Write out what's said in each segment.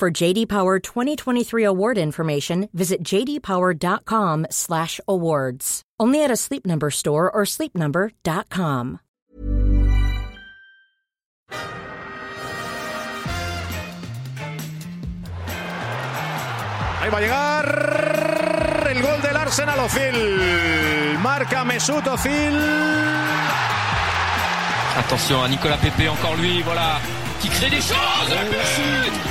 For JD Power 2023 award information, visit jdpower.com/awards. Only at a Sleep Number store or sleepnumber.com. Ahí va a llegar el gol del Arsenal Ozil. Marca Mesut Ozil. Attention à Nicolas Pepe, encore lui, voilà, qui crée des choses. Le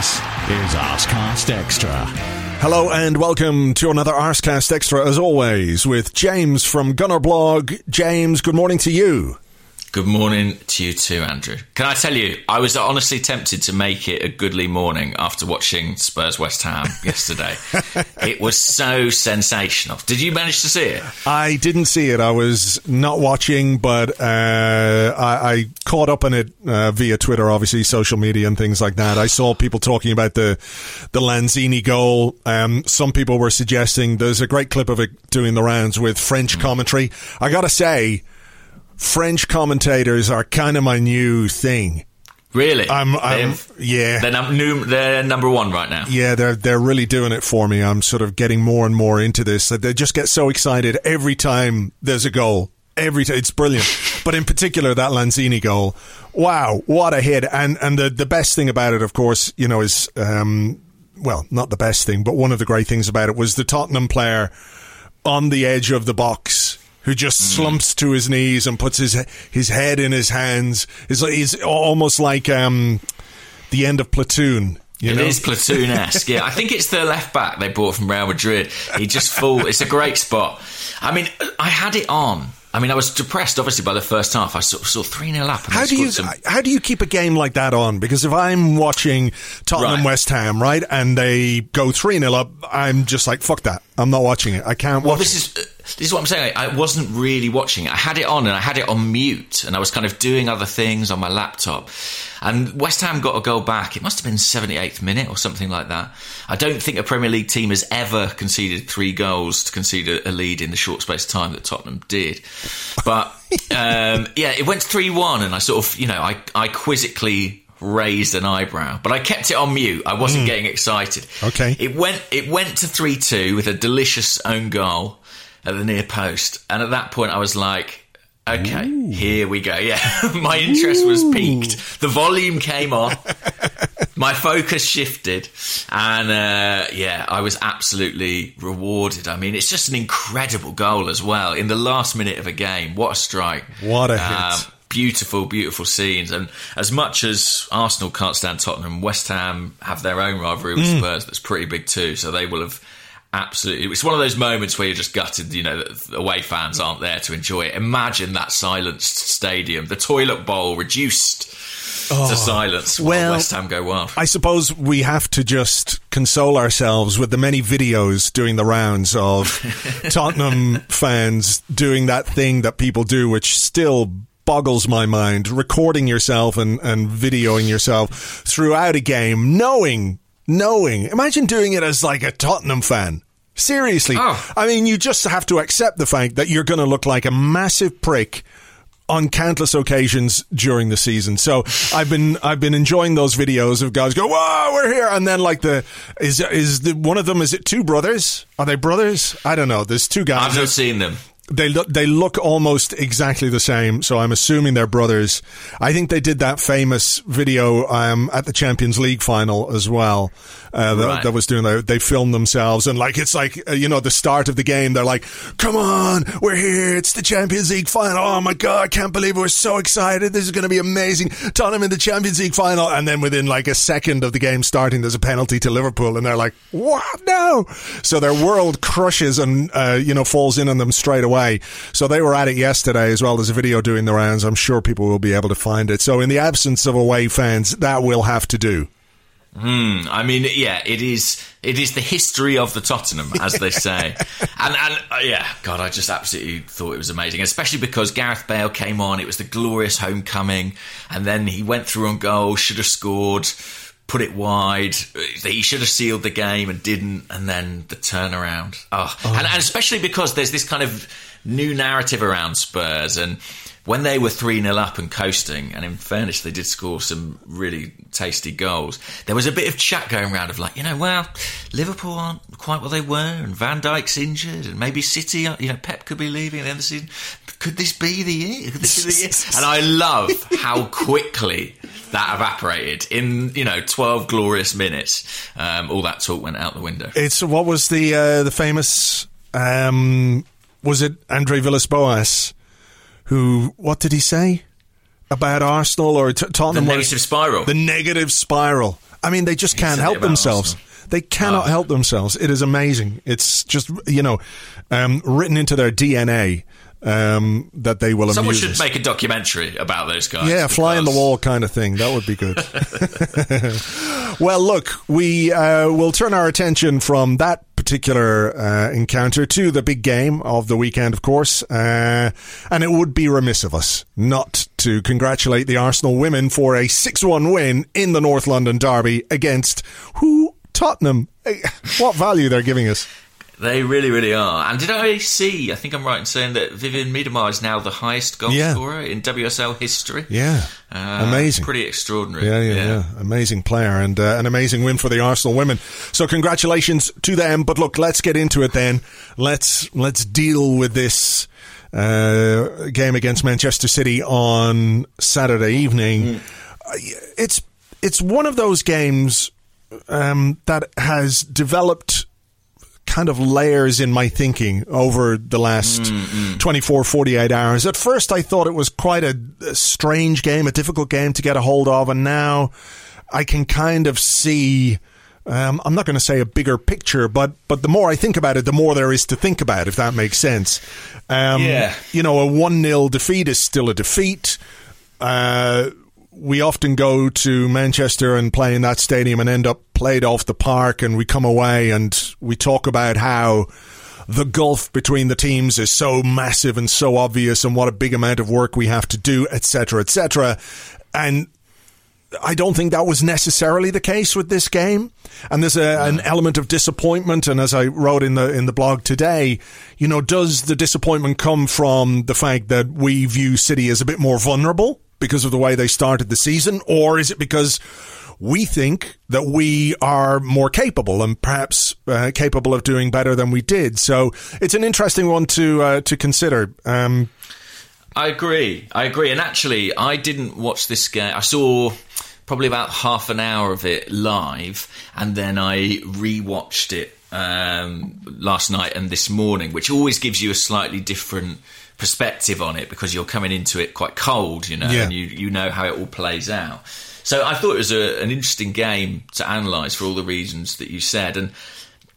This is Arscast Extra. Hello and welcome to another Arscast Extra as always with James from Gunner Blog. James, good morning to you. Good morning to you too, Andrew. Can I tell you, I was honestly tempted to make it a goodly morning after watching Spurs West Ham yesterday. it was so sensational. Did you manage to see it? I didn't see it. I was not watching, but uh, I, I, caught up on it uh, via Twitter, obviously social media and things like that. I saw people talking about the the Lanzini goal. Um, some people were suggesting there's a great clip of it doing the rounds with French mm. commentary. I got to say French commentators are kind of my new thing. Really? I'm, I'm yeah. They're, num- they're, number one right now. Yeah, they're they're really doing it for me. I'm sort of getting more and more into this. They just get so excited every time there's a goal. Every time it's brilliant. but in particular, that Lanzini goal. Wow, what a hit! And and the the best thing about it, of course, you know, is um, well, not the best thing, but one of the great things about it was the Tottenham player on the edge of the box who just mm. slumps to his knees and puts his his head in his hands. Is he's almost like um, the end of Platoon. You it know? is platoon esque. yeah, I think it's the left back they bought from Real Madrid. He just full. It's a great spot. I mean, I had it on I mean, I was depressed, obviously, by the first half. I saw, saw 3 0 up. how, do you, some... how do you keep a game like that on? Because if I'm watching Tottenham right. West Ham, right, and they go 3 0 up, I'm just like, fuck that. I'm not watching it. I can't well, watch this it. Is, uh, this is what I'm saying. I wasn't really watching it. I had it on and I had it on mute, and I was kind of doing other things on my laptop. And West Ham got a goal back. It must have been 78th minute or something like that. I don't think a Premier League team has ever conceded three goals to concede a lead in the short space of time that Tottenham did. But um, yeah, it went 3 1, and I sort of, you know, I, I quizzically raised an eyebrow, but I kept it on mute. I wasn't mm. getting excited. Okay. It went it went to 3 2 with a delicious own goal at the near post. And at that point, I was like, Okay, Ooh. here we go. Yeah, my interest was piqued. The volume came on. my focus shifted, and uh, yeah, I was absolutely rewarded. I mean, it's just an incredible goal as well in the last minute of a game. What a strike! What a um, hit! Beautiful, beautiful scenes. And as much as Arsenal can't stand Tottenham, West Ham have their own rivalry with mm. Spurs that's pretty big too. So they will have absolutely it's one of those moments where you're just gutted you know that away fans aren't there to enjoy it imagine that silenced stadium the toilet bowl reduced oh, to silence well west ham go wild i suppose we have to just console ourselves with the many videos doing the rounds of tottenham fans doing that thing that people do which still boggles my mind recording yourself and, and videoing yourself throughout a game knowing knowing. Imagine doing it as like a Tottenham fan. Seriously. Oh. I mean, you just have to accept the fact that you're going to look like a massive prick on countless occasions during the season. So I've been I've been enjoying those videos of guys go, "Whoa, we're here!" And then like the is is the one of them is it two brothers? Are they brothers? I don't know. There's two guys. I've not seen them they look they look almost exactly the same. So I'm assuming they're brothers. I think they did that famous video um, at the Champions League final as well. Uh, that, right. that, was doing that. They filmed themselves and like it's like uh, you know the start of the game. They're like, "Come on, we're here! It's the Champions League final! Oh my god, I can't believe it. we're so excited! This is going to be amazing! Tottenham in the Champions League final!" And then within like a second of the game starting, there's a penalty to Liverpool, and they're like, "What? No!" So their world crushes and uh, you know falls in on them straight away away. So they were at it yesterday as well. There's a video doing the rounds. I'm sure people will be able to find it. So in the absence of away fans, that will have to do. Mm, I mean, yeah, it is. It is the history of the Tottenham, as they say, and and uh, yeah, God, I just absolutely thought it was amazing, especially because Gareth Bale came on. It was the glorious homecoming, and then he went through on goal, should have scored, put it wide. He should have sealed the game and didn't, and then the turnaround. Oh, oh. And, and especially because there's this kind of new narrative around Spurs and when they were 3 0 up and coasting, and in fairness, they did score some really tasty goals, there was a bit of chat going around of like, you know, well, Liverpool aren't quite what they were, and Van Dijk's injured, and maybe City, you know, Pep could be leaving at the end of the season. Could this be the year? Could this be the year? And I love how quickly that evaporated in you know 12 glorious minutes um, all that talk went out the window it's what was the uh, the famous um, was it Andre Villas-Boas who, what did he say about Arsenal or t- Tottenham? The negative spiral. The negative spiral. I mean, they just he can't help themselves. Arsenal. They cannot oh. help themselves. It is amazing. It's just you know um, written into their DNA um, that they will. Someone should us. make a documentary about those guys. Yeah, because... fly in the wall kind of thing. That would be good. well, look, we uh, will turn our attention from that particular uh, encounter to the big game of the weekend, of course. Uh, and it would be remiss of us not to congratulate the Arsenal women for a 6 1 win in the North London Derby against who? Tottenham. What value they're giving us. They really, really are. And did I see? I think I'm right in saying that Vivianne Miedema is now the highest goal yeah. scorer in WSL history. Yeah, uh, amazing, pretty extraordinary. Yeah, yeah, yeah. yeah. Amazing player and uh, an amazing win for the Arsenal women. So congratulations to them. But look, let's get into it then. Let's let's deal with this uh, game against Manchester City on Saturday evening. Mm. It's it's one of those games um, that has developed kind of layers in my thinking over the last mm-hmm. 24, 48 hours. At first, I thought it was quite a, a strange game, a difficult game to get a hold of, and now I can kind of see. Um, I'm not going to say a bigger picture, but but the more I think about it, the more there is to think about. If that makes sense. Um, yeah. You know, a one 0 defeat is still a defeat. Uh, we often go to Manchester and play in that stadium and end up played off the park, and we come away and we talk about how the gulf between the teams is so massive and so obvious, and what a big amount of work we have to do, etc., etc. And I don't think that was necessarily the case with this game. And there's a, an element of disappointment. And as I wrote in the in the blog today, you know, does the disappointment come from the fact that we view City as a bit more vulnerable? Because of the way they started the season, or is it because we think that we are more capable and perhaps uh, capable of doing better than we did? So it's an interesting one to uh, to consider. Um, I agree. I agree. And actually, I didn't watch this game. I saw probably about half an hour of it live, and then I rewatched it um, last night and this morning, which always gives you a slightly different perspective on it because you're coming into it quite cold, you know, yeah. and you, you know how it all plays out. So I thought it was a, an interesting game to analyse for all the reasons that you said. And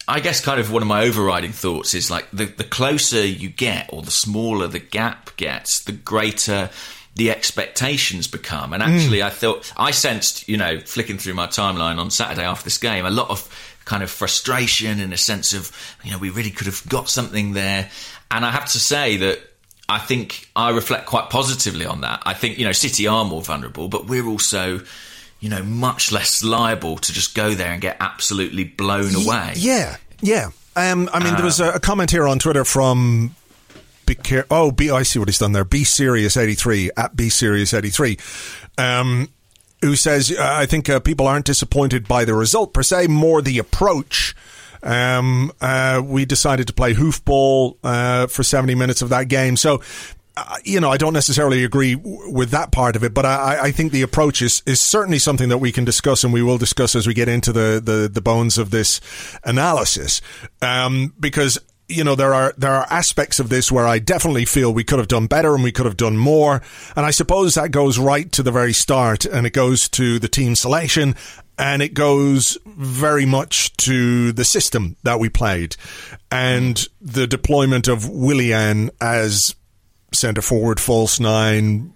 I guess kind of one of my overriding thoughts is like the, the closer you get or the smaller the gap gets, the greater the expectations become. And actually, mm. I thought, I sensed, you know, flicking through my timeline on Saturday after this game, a lot of kind of frustration and a sense of, you know, we really could have got something there. And I have to say that I think I reflect quite positively on that. I think, you know, City are more vulnerable, but we're also, you know, much less liable to just go there and get absolutely blown away. Yeah, yeah. Um, I mean, uh, there was a, a, comment here on Twitter from Be Care- oh, B- I see what he's done there. Be Serious 83 at Be Serious 83. Um, who says, uh, I think uh, people aren't disappointed by the result per se, more the approach um, uh, we decided to play hoofball uh, for 70 minutes of that game. So, uh, you know, I don't necessarily agree w- with that part of it, but I, I, think the approach is, is certainly something that we can discuss and we will discuss as we get into the, the, the bones of this analysis. Um, because you know there are there are aspects of this where I definitely feel we could have done better and we could have done more, and I suppose that goes right to the very start, and it goes to the team selection, and it goes very much to the system that we played, and the deployment of Willian as centre forward, false nine,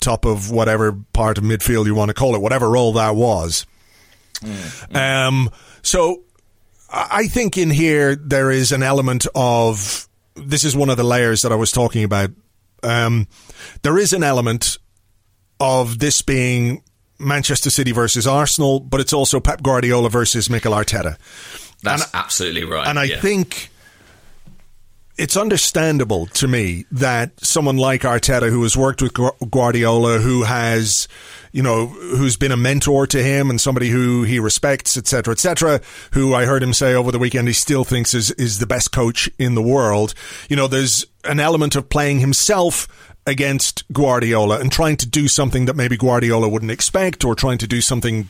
top of whatever part of midfield you want to call it, whatever role that was. Mm. Um, so I think in here there is an element of this is one of the layers that I was talking about. Um, there is an element of this being Manchester City versus Arsenal, but it's also Pep Guardiola versus Mikel Arteta. That's and, absolutely right. And I yeah. think it's understandable to me that someone like Arteta, who has worked with Guardiola, who has, you know, who's been a mentor to him and somebody who he respects, etc., etc., who I heard him say over the weekend he still thinks is is the best coach in the world. You know, there's an element of playing himself against Guardiola and trying to do something that maybe Guardiola wouldn't expect, or trying to do something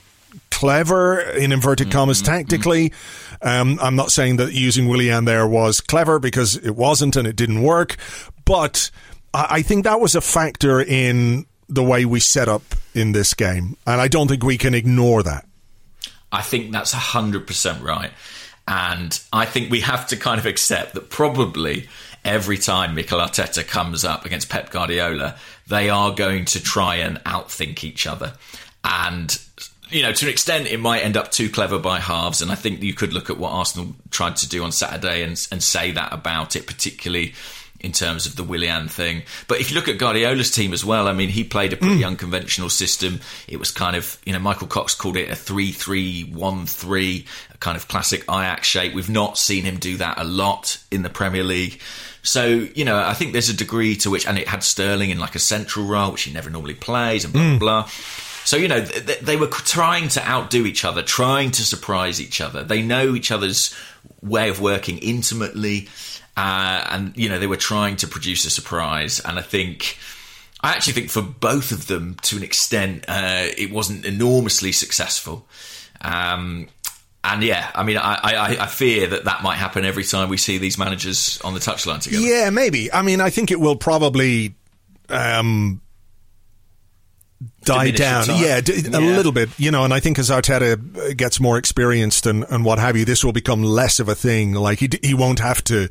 clever in inverted mm-hmm. commas mm-hmm. tactically. Um, I'm not saying that using Willian there was clever because it wasn't and it didn't work, but I think that was a factor in the way we set up in this game, and I don't think we can ignore that. I think that's hundred percent right, and I think we have to kind of accept that probably every time Mikel Arteta comes up against Pep Guardiola, they are going to try and outthink each other. And you know, to an extent, it might end up too clever by halves. And I think you could look at what Arsenal tried to do on Saturday and, and say that about it, particularly in terms of the Willian thing. But if you look at Guardiola's team as well, I mean, he played a pretty mm. unconventional system. It was kind of, you know, Michael Cox called it a 3 3 1 3, a kind of classic Ajax shape. We've not seen him do that a lot in the Premier League. So, you know, I think there's a degree to which, and it had Sterling in like a central role, which he never normally plays, and blah, mm. blah. So, you know, they, they were trying to outdo each other, trying to surprise each other. They know each other's way of working intimately. Uh, and, you know, they were trying to produce a surprise. And I think. I actually think for both of them, to an extent, uh, it wasn't enormously successful. Um, and yeah, I mean, I, I, I, fear that that might happen every time we see these managers on the touchline together. Yeah, maybe. I mean, I think it will probably um, die down. Yeah, d- yeah, a little bit, you know. And I think as Arteta gets more experienced and, and what have you, this will become less of a thing. Like he he won't have to.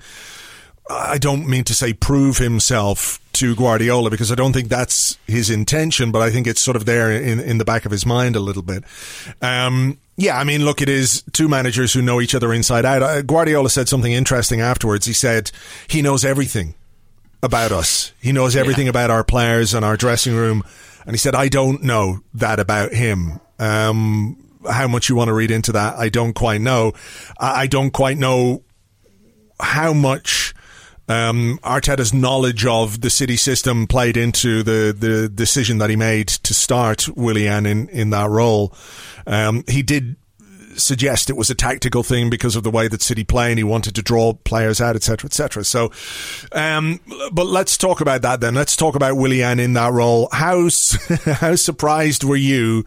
I don't mean to say prove himself to Guardiola because I don't think that's his intention, but I think it's sort of there in in the back of his mind a little bit. Um, yeah, I mean, look, it is two managers who know each other inside out. Uh, Guardiola said something interesting afterwards. He said he knows everything about us. He knows everything yeah. about our players and our dressing room and he said, I don't know that about him. Um, how much you want to read into that, I don't quite know. I, don't quite know how much um, Arteta's knowledge of the city system played into the, the decision that he made to start Willian in, in that role. Um, he did suggest it was a tactical thing because of the way that City play and he wanted to draw players out, etc., etc. So, um, but let's talk about that then. Let's talk about Willian in that role. How how surprised were you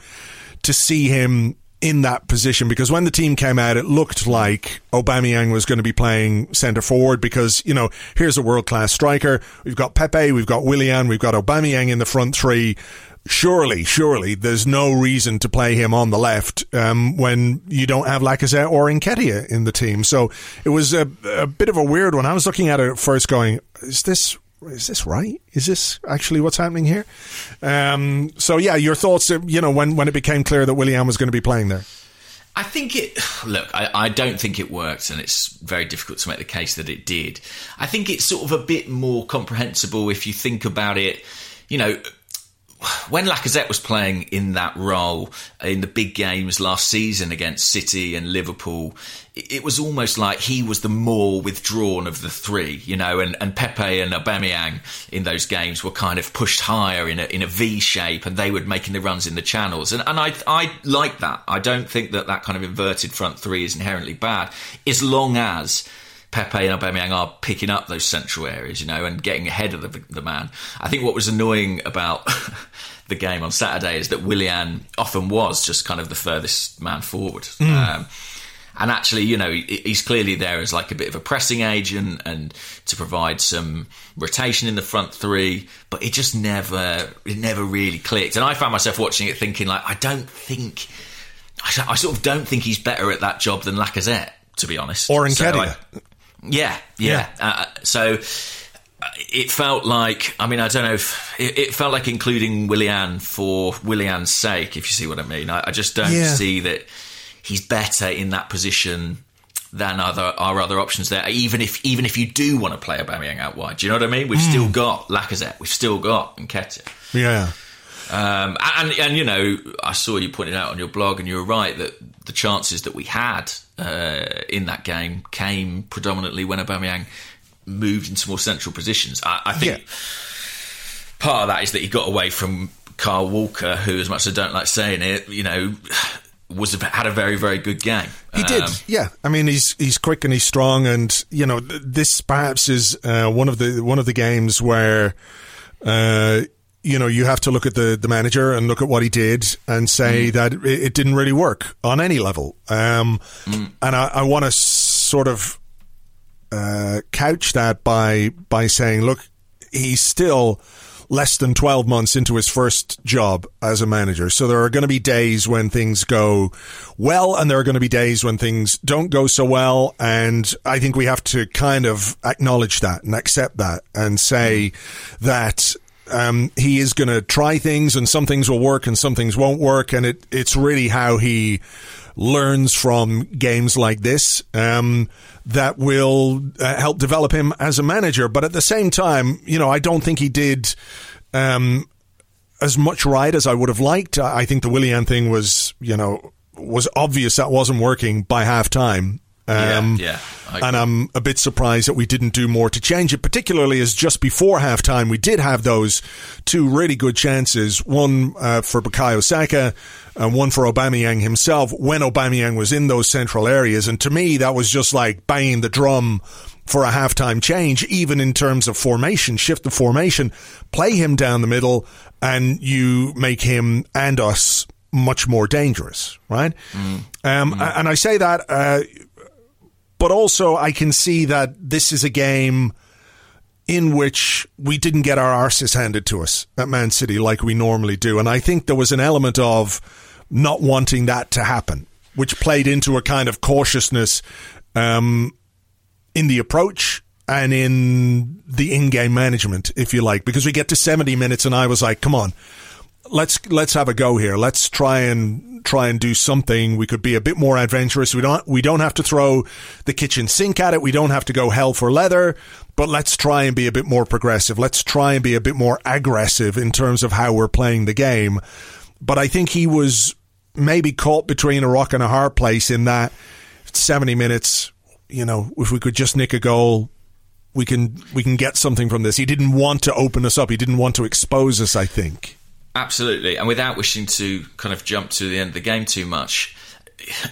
to see him? In that position, because when the team came out, it looked like Aubameyang was going to be playing centre forward. Because you know, here's a world class striker. We've got Pepe, we've got Willian, we've got Aubameyang in the front three surely, surely there's no reason to play him on the left um, when you don't have Lacazette or Nketiah in the team. So it was a, a, bit of a weird one. I was looking at it at first going, is this is this right? Is this actually what's happening here? Um, so yeah, your thoughts, uh, you know, when, when it became clear that Willian was going to be playing there. I think it. Look, I, I, don't think it worked, and it's very difficult to make the case that it did. I think it's sort of a bit more comprehensible if you think about it. You know, when Lacazette was playing in that role in the big games last season against City and Liverpool, it was almost like he was the more withdrawn of the three, you know, and, and Pepe and Aubameyang in those games were kind of pushed higher in a, in a V shape and they were making the runs in the channels. And, and I, I like that. I don't think that that kind of inverted front three is inherently bad as long as Pepe and Aubameyang are picking up those central areas, you know, and getting ahead of the, the man. I think what was annoying about the game on Saturday is that Willian often was just kind of the furthest man forward. Mm. Um, and actually, you know, he's clearly there as like a bit of a pressing agent and to provide some rotation in the front three. But it just never, it never really clicked. And I found myself watching it thinking, like, I don't think, I, I sort of don't think he's better at that job than Lacazette, to be honest. Or in so Nketiah. I- yeah, yeah. Uh, so uh, it felt like, I mean, I don't know if it, it felt like including Willian for Willian's sake, if you see what I mean. I, I just don't Yeah. see that he's better in that position than other our other options there. Even if even if you do want to play a Aubameyang out wide, do you know what I mean? We've still got Lacazette, we've still got Nketiah. Yeah. Um, and and you know, I saw you pointing out on your blog, and you were right that the chances that we had uh, in that game came predominantly when Aubameyang moved into more central positions. I, I think Yeah. part of that is that he got away from Kyle Walker, who, as much as I don't like saying it, you know, was had a very very good game. He did, Um, yeah. I mean, he's he's quick and he's strong, and you know, th- this perhaps is uh, one of the one of the games where, uh, you know, you have to look at the the manager and look at what he did and say that it, it didn't really work on any level. Um, And I, I want to sort of uh, couch that by by saying, look, he's still less than 12 months into his first job as a manager. So there are going to be days when things go well and there are going to be days when things don't go so well. And I think we have to kind of acknowledge that and accept that and say that um, he is going to try things and some things will work and some things won't work. And it, it's really how he learns from games like this um, that will uh, help develop him as a manager. But at the same time, you know, I don't think he did um, as much right as I would have liked. I think the Willian thing was, you know, was obvious that wasn't working by half time. Um, Yeah, yeah, and. I'm a bit surprised that we didn't do more to change it, particularly as just before halftime we did have those two really good chances, one uh, for Bukayo Saka and one for Aubameyang himself when Aubameyang was in those central areas. And to me, that was just like banging the drum for a halftime change, even in terms of formation, shift the formation, play him down the middle, and you make him and us much more dangerous, right? Um, And I say that, uh, but also I can see that this is a game in which we didn't get our arses handed to us at Man City like we normally do. And I think there was an element of not wanting that to happen, which played into a kind of cautiousness um, in the approach and in the in-game management, if you like, because we get to 70 minutes and I was like, come on, let's let's have a go here. Let's try and try and do something. We could be a bit more adventurous. We don't we don't have to throw the kitchen sink at it. We don't have to go hell for leather. But let's try and be a bit more progressive. Let's try and be a bit more aggressive in terms of how we're playing the game. But I think he was maybe caught between a rock and a hard place in that 70 minutes, you know, if we could just nick a goal, we can we can get something from this. He didn't want to open us up. He didn't want to expose us, I think. Absolutely, and without wishing to kind of jump to the end of the game too much,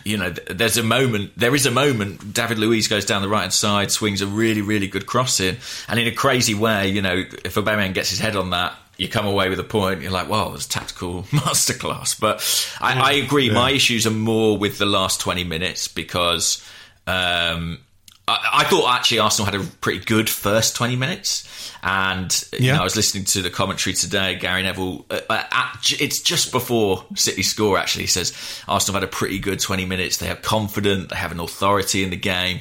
you know, there's a moment. There is a moment. David Luiz goes down the right hand side, swings a really, really good cross in, and in a crazy way, you know, if Aubameyang gets his head on that, you come away with a point. You're like, "Wow, it was a tactical masterclass." But I, I agree. My issues are more with the last 20 minutes because. Um, I, I thought actually Arsenal had a pretty good first 20 minutes. And, you Yeah. know, I was listening to the commentary today. Gary Neville, uh, uh, at, it's just before City score, actually, he says Arsenal have had a pretty good 20 minutes. They are confident, they have an authority in the game.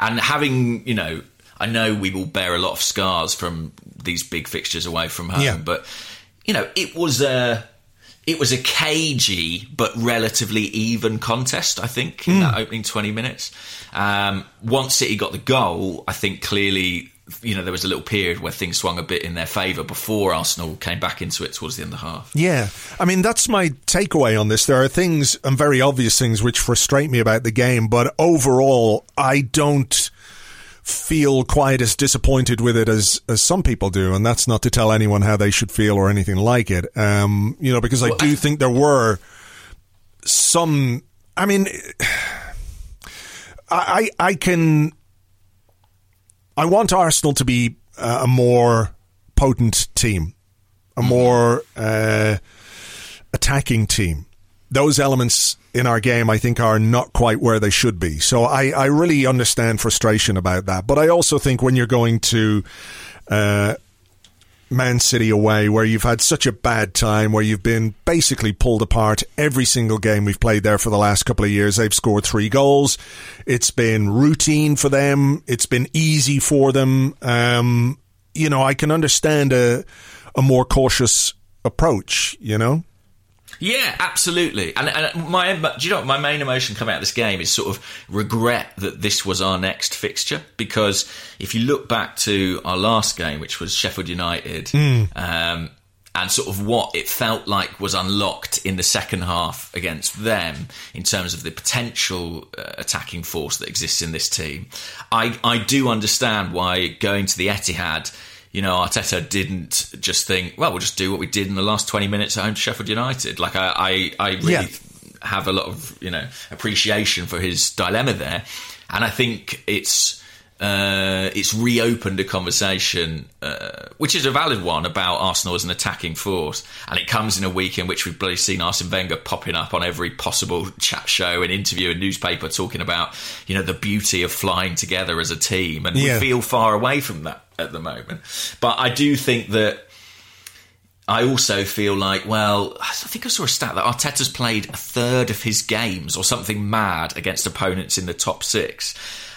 And having, you know, I know we will bear a lot of scars from these big fixtures away from home, Yeah. but, you know, it was a. It was a cagey but relatively even contest, I think, in that opening 20 minutes. Um, once City got the goal, I think clearly, you know, there was a little period where things swung a bit in their favour before Arsenal came back into it towards the end of the half. Yeah. I mean, that's my takeaway on this. There are things and very obvious things which frustrate me about the game, but overall, I don't feel quite as disappointed with it as, as some people do. And that's not to tell anyone how they should feel or anything like it. Um, you know, because I do think there were some, I mean, I, I can, I want Arsenal to be uh, a more potent team, a more uh, attacking team. Those elements in our game, I think, are not quite where they should be. So I, I really understand frustration about that. But I also think when you're going to uh, Man City away, where you've had such a bad time, where you've been basically pulled apart every single game we've played there for the last couple of years. They've scored three goals. It's been routine for them. It's been easy for them. Um, you know, I can understand a a more cautious approach. You know. Yeah, absolutely. And, and my, do you know, my main emotion coming out of this game is sort of regret that this was our next fixture. Because if you look back to our last game, which was Sheffield United, mm. um, and sort of what it felt like was unlocked in the second half against them in terms of the potential uh, attacking force that exists in this team, I, I do understand why going to the Etihad you know, Arteta didn't just think, well, we'll just do what we did in the last 20 minutes at home to Sheffield United. Like, I, I, I really yeah. have a lot of, you know, appreciation for his dilemma there. And I think it's, uh, it's reopened a conversation, uh, which is a valid one, about Arsenal as an attacking force. And it comes in a week in which we've bloody seen Arsene Wenger popping up on every possible chat show and interview and newspaper talking about, you know, the beauty of flying together as a team. And yeah. we feel far away from that at the moment. But I do think that I also feel like, well, I think I saw a stat that Arteta's played a third of his games or something mad against opponents in the top six.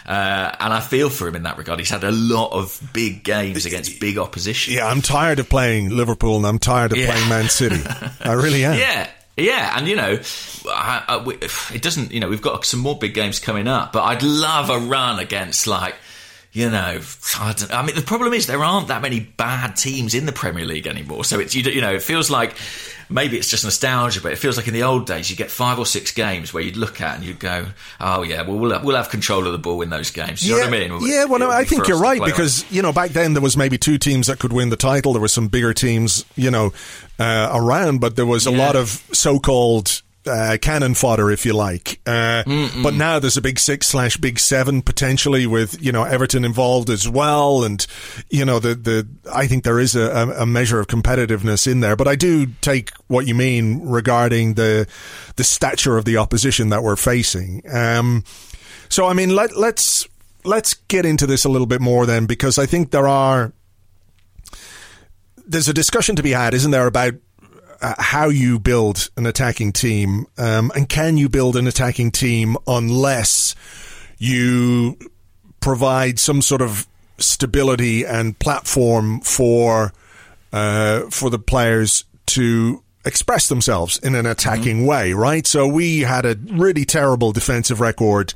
Uh, and I feel for him in that regard. He's had a lot of big games against big opposition. Yeah, I'm tired of playing Liverpool and I'm tired of yeah. playing Man City. I really am. Yeah. Yeah, and you know, I, I, it doesn't. You know, we've got some more big games coming up, but I'd love a run against like you know, I, I, mean, the problem is there aren't that many bad teams in the Premier League anymore. So it's you, you know, it feels like maybe it's just nostalgia, but it feels like in the old days you get five or six games where you'd look at and you'd go, "Oh yeah, well we'll have, we'll have control of the ball in those games." You yeah, know what I mean? Yeah, well, no, I think you're right because you know back then there was maybe two teams that could win the title. There were some bigger teams, you know, uh, around, but there was a yeah. lot of so-called uh, cannon fodder, if you like. Uh, but now there's a big six slash big seven potentially with you know Everton involved as well, and you know the the I think there is a, a measure of competitiveness in there. But I do take what you mean regarding the the stature of the opposition that we're facing. Um, so I mean let let's let's get into this a little bit more then because I think there are there's a discussion to be had, isn't there, about uh, how you build an attacking team, um, and can you build an attacking team unless you provide some sort of stability and platform for uh, for the players to express themselves in an attacking mm-hmm. way, right? So we had a really terrible defensive record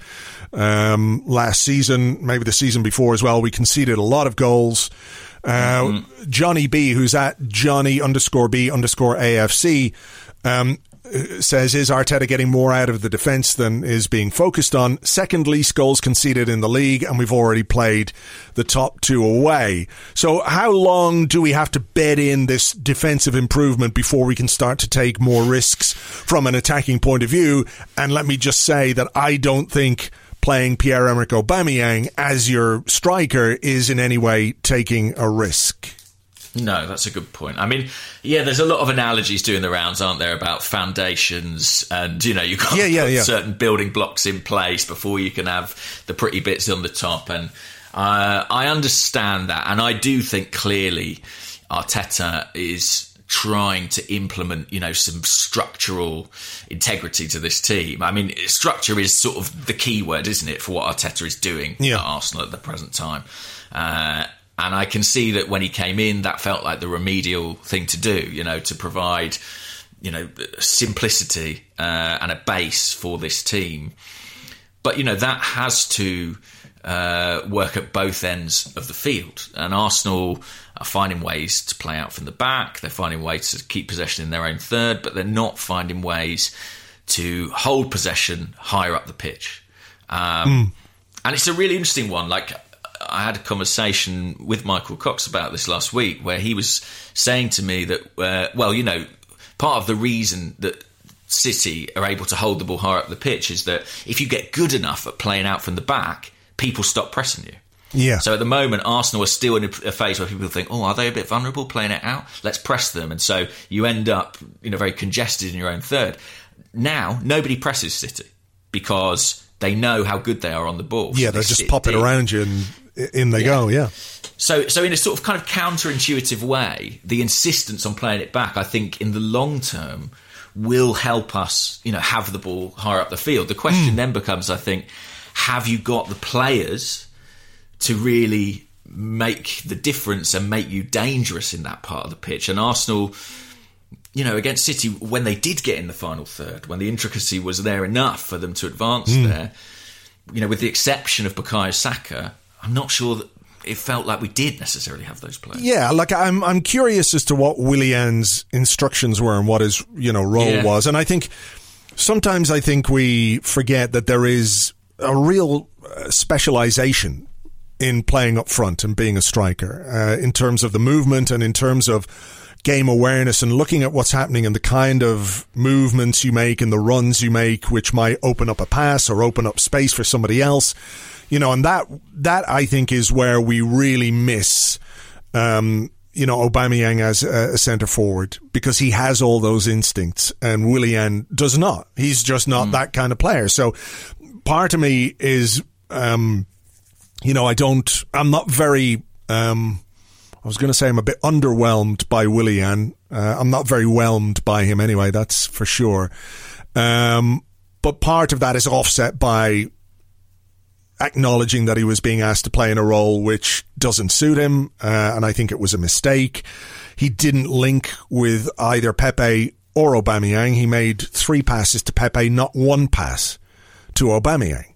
um, last season, maybe the season before as well. We conceded a lot of goals. Uh, mm-hmm. Johnny B, who's at Johnny underscore B underscore AFC, um, says, is Arteta getting more out of the defence than is being focused on? Second least goals conceded in the league, and we've already played the top two away. So, how long do we have to bed in this defensive improvement before we can start to take more risks from an attacking point of view? And let me just say that I don't think playing Pierre Emerick Aubameyang as your striker is in any way taking a risk. No, that's a good point. I mean, yeah, there's a lot of analogies doing the rounds, aren't there, about foundations and you know you've got yeah, yeah, yeah. certain building blocks in place before you can have the pretty bits on the top. And uh, I understand that, and I do think clearly Arteta is trying to implement, you know, some structural integrity to this team. I mean, structure is sort of the key word, isn't it, for what Arteta is doing yeah. at Arsenal at the present time. Uh, and I can see that when he came in, that felt like the remedial thing to do, you know, to provide, you know, simplicity uh, and a base for this team. But, you know, that has to uh, work at both ends of the field. And Arsenal are finding ways to play out from the back. They're finding ways to keep possession in their own third, but they're not finding ways to hold possession higher up the pitch. Um, mm. And it's a really interesting one. Like, I had a conversation with Michael Cox about this last week where he was saying to me that, uh, well, you know, part of the reason that City are able to hold the ball higher up the pitch is that if you get good enough at playing out from the back, people stop pressing you. Yeah. So at the moment, Arsenal are still in a phase where people think, "Oh, are they a bit vulnerable playing it out? Let's press them." And so you end up, you know, very congested in your own third. Now nobody presses City because they know how good they are on the ball. Yeah, So they just sit pop it around you and in they Yeah. go. Yeah. So, so in a sort of kind of counterintuitive way, the insistence on playing it back, I think, in the long term, will help us, you know, have the ball higher up the field. The question hmm. then becomes, I think, have you got the players to really make the difference and make you dangerous in that part of the pitch? And Arsenal, you know, against City, when they did get in the final third, when the intricacy was there enough for them to advance there, you know, with the exception of Bukayo Saka, I'm not sure that it felt like we did necessarily have those players. Yeah, like I'm I'm curious as to what Willian's instructions were and what his you know role Yeah. was, and I think sometimes I think we forget that there is a real uh, specialization in playing up front and being a striker uh, in terms of the movement and in terms of game awareness and looking at what's happening and the kind of movements you make and the runs you make which might open up a pass or open up space for somebody else you know and that that I think is where we really miss um, you know, Aubameyang as a, a centre forward because he has all those instincts and Willian does not. He's just not that kind of player. So part of me is, um, you know, I don't, I'm not very, um, I was going to say I'm a bit underwhelmed by Willian. Uh, I'm not very whelmed by him anyway, that's for sure. Um, but part of that is offset by acknowledging that he was being asked to play in a role which doesn't suit him, uh, and I think it was a mistake. He didn't link with either Pepe or Aubameyang. He made three passes to Pepe, not one pass to Aubameyang.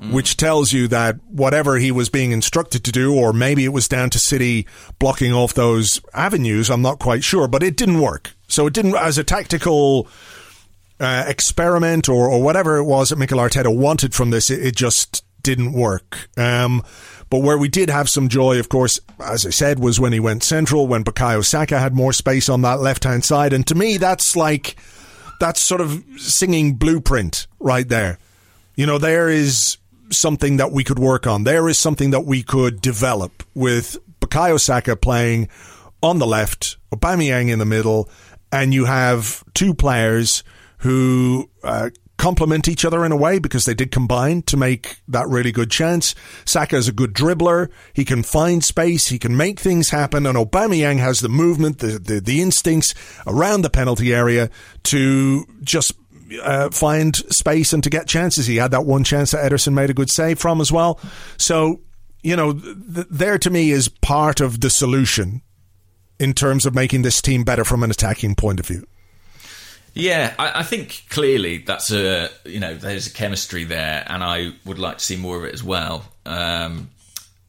Which tells you that whatever he was being instructed to do, or maybe it was down to City blocking off those avenues, I'm not quite sure, but it didn't work. So it didn't, as a tactical uh, experiment or, or whatever it was that Mikel Arteta wanted from this, it, it just didn't work. Um, but where we did have some joy, of course, as I said, was when he went central, when Bukayo Saka had more space on that left hand side. And to me, that's like, that's sort of singing blueprint right there. You know, there is something that we could work on. There is something that we could develop with Bukayo Saka playing on the left, Aubameyang in the middle, and you have two players who uh, complement each other in a way because they did combine to make that really good chance. Saka is a good dribbler. He can find space. He can make things happen. And Aubameyang has the movement, the, the, the instincts around the penalty area to just uh, find space and to get chances. He had that one chance that Ederson made a good save from as well. So, you know, th- there to me is part of the solution in terms of making this team better from an attacking point of view. Yeah, I, I think clearly that's a you know there's a chemistry there, and I would like to see more of it as well. Um,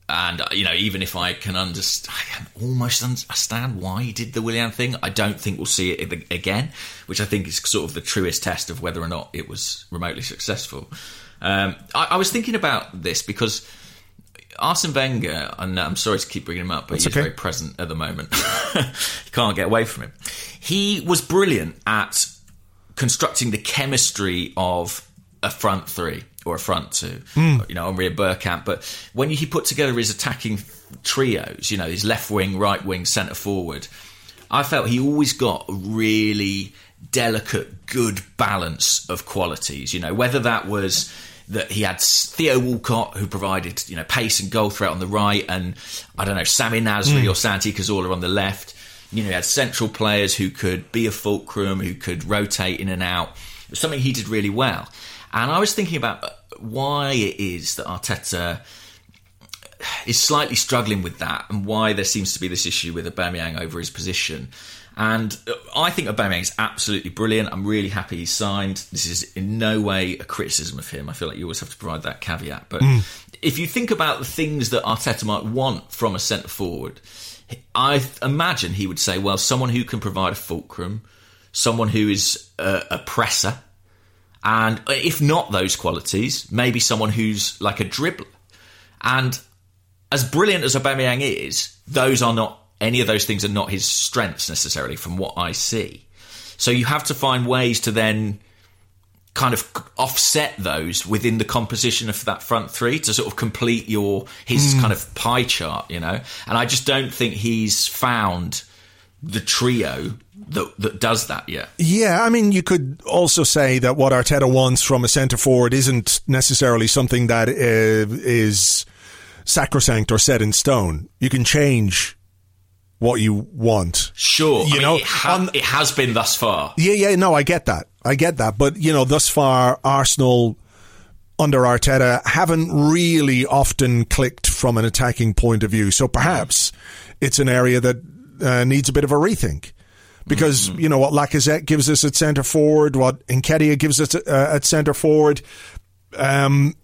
and you know, even if I can understand, I can almost understand why he did the Willian thing. I don't think we'll see it again, which I think is sort of the truest test of whether or not it was remotely successful. Um, I, I was thinking about this because Arsene Wenger, and I'm sorry to keep bringing him up, but That's he's okay. very present at the moment. you can't get away from him. He was brilliant at constructing the chemistry of a front three or a front two, hmm. you know, Henry Bergkamp. But when he put together his attacking trios, you know, his left wing, right wing, centre forward, I felt he always got a really delicate, good balance of qualities. You know, whether that was that he had Theo Walcott who provided you know pace and goal threat on the right, and I don't know Sammy Nasri hmm. or Santi Cazorla on the left. You know, he had central players who could be a fulcrum, who could rotate in and out. It was something he did really well. And I was thinking about why it is that Arteta is slightly struggling with that and why there seems to be this issue with Aubameyang over his position. And uh, I think Aubameyang is absolutely brilliant. I'm really happy he's signed. This is in no way a criticism of him. I feel like you always have to provide that caveat. But if you think about the things that Arteta might want from a centre forward, I imagine he would say, well, someone who can provide a fulcrum, someone who is a, a presser, and uh, if not those qualities, maybe someone who's like a dribbler. And as brilliant as Aubameyang is, those are not any of those things are not his strengths necessarily, from what I see. So you have to find ways to then kind of offset those within the composition of that front three to sort of complete your his hmm. kind of pie chart, you know. And I just don't think he's found the trio that that does that yet. Yeah, I mean, you could also say that what Arteta wants from a centre forward isn't necessarily something that uh, is sacrosanct or set in stone. You can change what you want. Sure, You I mean, know, it, ha- on- it has been thus far. Yeah, yeah, no, I get that. I get that. But, you know, thus far, Arsenal under Arteta haven't really often clicked from an attacking point of view. So perhaps it's an area that uh, needs a bit of a rethink. Because, you know, what Lacazette gives us at centre forward, what Nketiah gives us uh, at centre forward, um,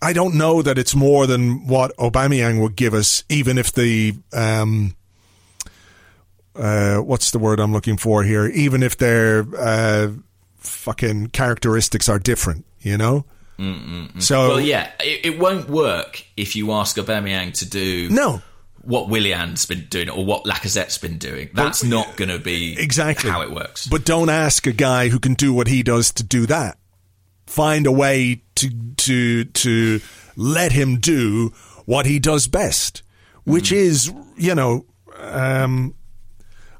I don't know that it's more than what Aubameyang would give us, even if the um, uh, what's the word I'm looking for here? Even if their uh, fucking characteristics are different, you know. So Well, yeah, it, it won't work if you ask Aubameyang to do no, what Willian's been doing or what Lacazette's been doing. That's not going to be exactly how it works. But don't ask a guy who can do what he does to do that. Find a way to to to let him do what he does best, which is you know. Um,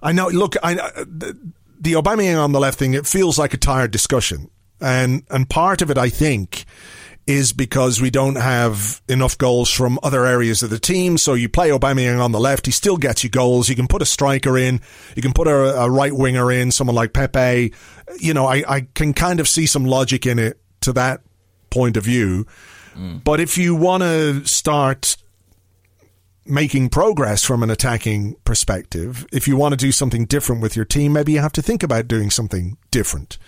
I know. Look, I the, the Aubameyang on the left thing. It feels like a tired discussion, and and part of it, I think, is because we don't have enough goals from other areas of the team. So you play Aubameyang on the left, he still gets you goals. You can put a striker in, you can put a, a right winger in, someone like Pepe. You know, I, I can kind of see some logic in it to that point of view. Mm. But if you want to start making progress from an attacking perspective, if you want to do something different with your team, maybe you have to think about doing something different.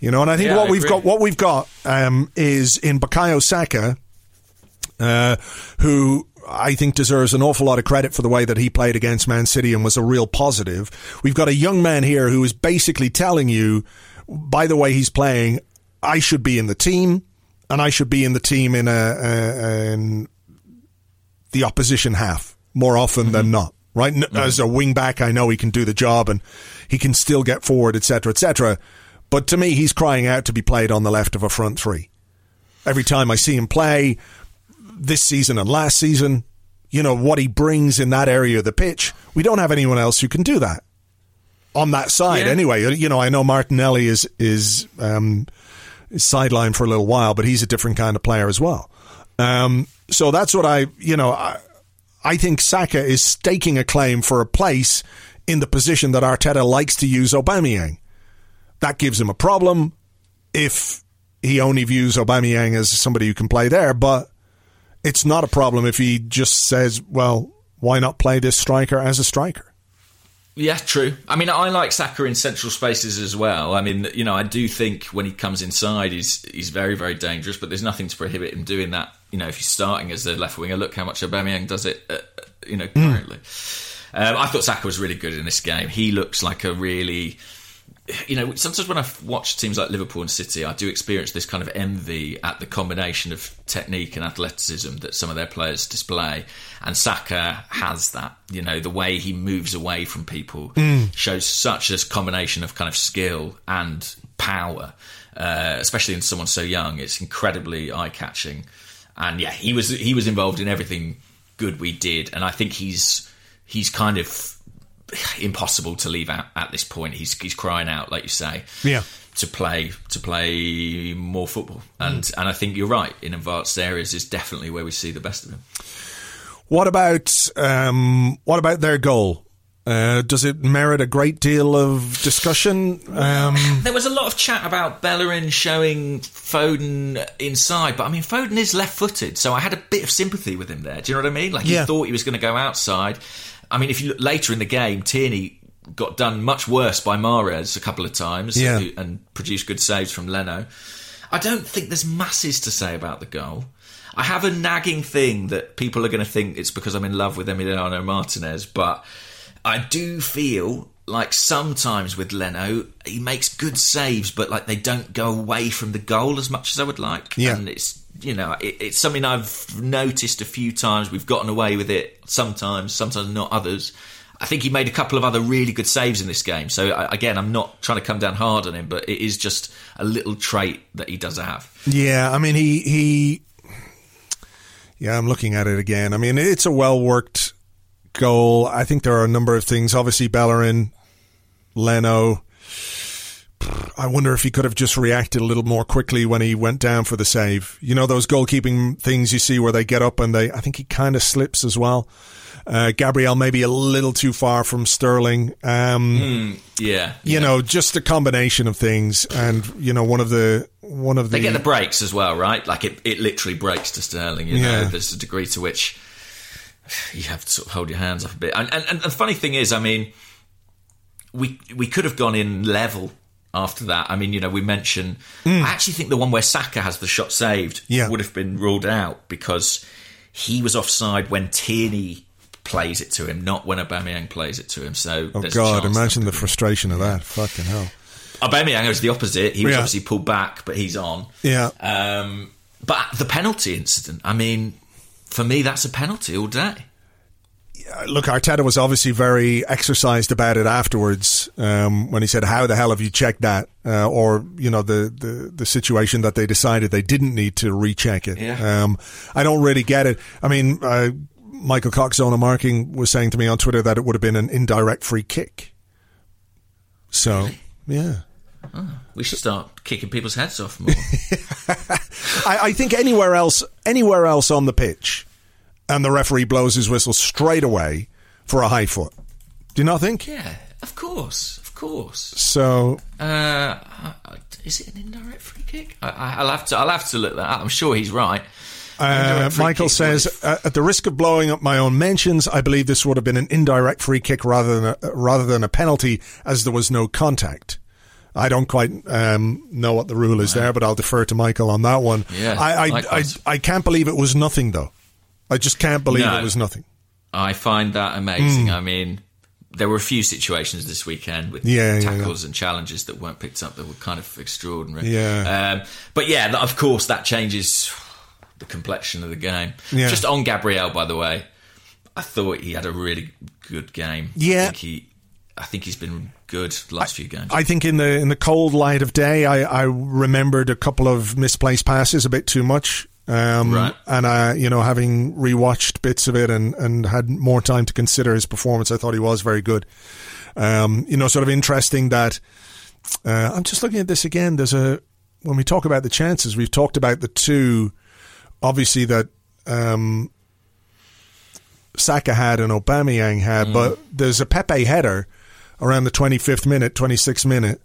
You know, and I think Yeah, what I we've agree. got, what we've got, um, is in Bukayo Saka, uh, who I think deserves an awful lot of credit for the way that he played against Man City and was a real positive. We've got a young man here who is basically telling you, by the way he's playing, I should be in the team, and I should be in the team in a, a in the opposition half more often than not. Right, N- as a wing back, I know he can do the job and he can still get forward, etc., etc. But to me, he's crying out to be played on the left of a front three. Every time I see him play, this season and last season, you know what he brings in that area of the pitch. We don't have anyone else who can do that on that side. Yeah. Anyway, you know, I know Martinelli is is um, is sidelined for a little while, but he's a different kind of player as well. Um, so that's what I, you know, I, I think Saka is staking a claim for a place in the position that Arteta likes to use Aubameyang. That gives him a problem if he only views Aubameyang as somebody who can play there, but it's not a problem if he just says, well, why not play this striker as a striker? Yeah, true. I mean, I like Saka in central spaces as well. I mean, you know, I do think when he comes inside, he's he's very, very dangerous. But there's nothing to prohibit him doing that. You know, if he's starting as a left winger, look how much Aubameyang does it. Uh, you know, currently. Um, I thought Saka was really good in this game. He looks like a really you know, sometimes when I watch teams like Liverpool and City, I do experience this kind of envy at the combination of technique and athleticism that some of their players display. And Saka has that. You know, the way he moves away from people shows such a combination of kind of skill and power, uh, especially in someone so young. It's incredibly eye catching. And yeah, he was he was involved in everything good we did, and I think he's he's kind of impossible to leave out at this point. He's he's crying out, like you say, Yeah. to play to play more football. And and I think you're right. In advanced areas is definitely where we see the best of him. What about um, what about their goal? Uh, does it merit a great deal of discussion? Um, There was a lot of chat about Bellerin showing Foden inside, but I mean Foden is left-footed, so I had a bit of sympathy with him there. Do you know what I mean? Like Yeah. he thought he was going to go outside. I mean, if you look later in the game, Tierney got done much worse by Mahrez a couple of times, Yeah. who- and produced good saves from Leno. I don't think there's masses to say about the goal. I have a nagging thing that people are going to think it's because I'm in love with Emiliano Martinez, but I do feel like sometimes with Leno, he makes good saves, but like they don't go away from the goal as much as I would like. Yeah. And it's you know it, it's something I've noticed a few times. We've gotten away with it sometimes, sometimes not others. I think he made a couple of other really good saves in this game. So again, I'm not trying to come down hard on him, but it is just a little trait that he does have. yeah, I mean he he. Yeah, I'm looking at it again. I mean it's a well worked goal. I think there are a number of things. Obviously, Bellerin, Leno. I wonder if he could have just reacted a little more quickly when he went down for the save. You know those goalkeeping things you see where they get up and they. I think he kind of slips as well. Uh, Gabriel maybe a little too far from Sterling. Um, Yeah, You yeah. know, just a combination of things, and you know, one of the one of the. They get the breaks as well, right? Like it, it literally breaks to Sterling. You know, Yeah. there's a degree to which you have to sort of hold your hands up a bit. And, and, and the funny thing is, I mean, we we could have gone in level after that. I mean, you know, we mentioned. I actually think the one where Saka has the shot saved. Yeah. would have been ruled out because he was offside when Tierney plays it to him, not when Aubameyang plays it to him. So, Oh God! Imagine the frustration of that. Fucking hell. Aubameyang was the opposite. He was Yeah. obviously pulled back, but he's on. Yeah. Um, but the penalty incident, I mean, for me, that's a penalty all day. Look, Arteta was obviously very exercised about it afterwards um, when he said, "How the hell have you checked that?" Uh, or you know, the, the the situation that they decided they didn't need to recheck it. Yeah. Um, I don't really get it. I mean, uh, Michael Cox Zonal Marking was saying to me on Twitter that it would have been an indirect free kick. So, yeah. We should start kicking people's heads off more. I, I think anywhere else, anywhere else on the pitch, and the referee blows his whistle straight away for a high foot. Do you not think? yeah, of course, of course. So Uh, is it an indirect free kick? I, I- I'll have to. I'll have to look that up. I'm sure he's right. Uh, Michael says, uh, at the risk of blowing up my own mentions, I believe this would have been an indirect free kick rather than a, rather than a penalty, as there was no contact. I don't quite um, know what the rule is there, but I'll defer to Michael on that one. Yeah, I, I, I. I can't believe it was nothing, though. I just can't believe No. it was nothing. I find that amazing. Hmm. I mean, there were a few situations this weekend with Yeah, yeah, tackles and challenges that weren't picked up that were kind of extraordinary. Yeah. Um, but yeah, of course, that changes the complexion of the game. Yeah. Just on Gabriel, by the way, I thought he had a really good game. Yeah. I think, he, I think he's been good the last few games. I think in the in the cold light of day, I, I remembered a couple of misplaced passes a bit too much. Um, Right. And I, you know, having rewatched bits of it and, and had more time to consider his performance, I thought he was very good. Um, you know, sort of interesting that uh, I'm just looking at this again. There's a when we talk about the chances, we've talked about the two, obviously that um, Saka had and Aubameyang had, Mm. but there's a Pepe header around the 25th minute, 26th minute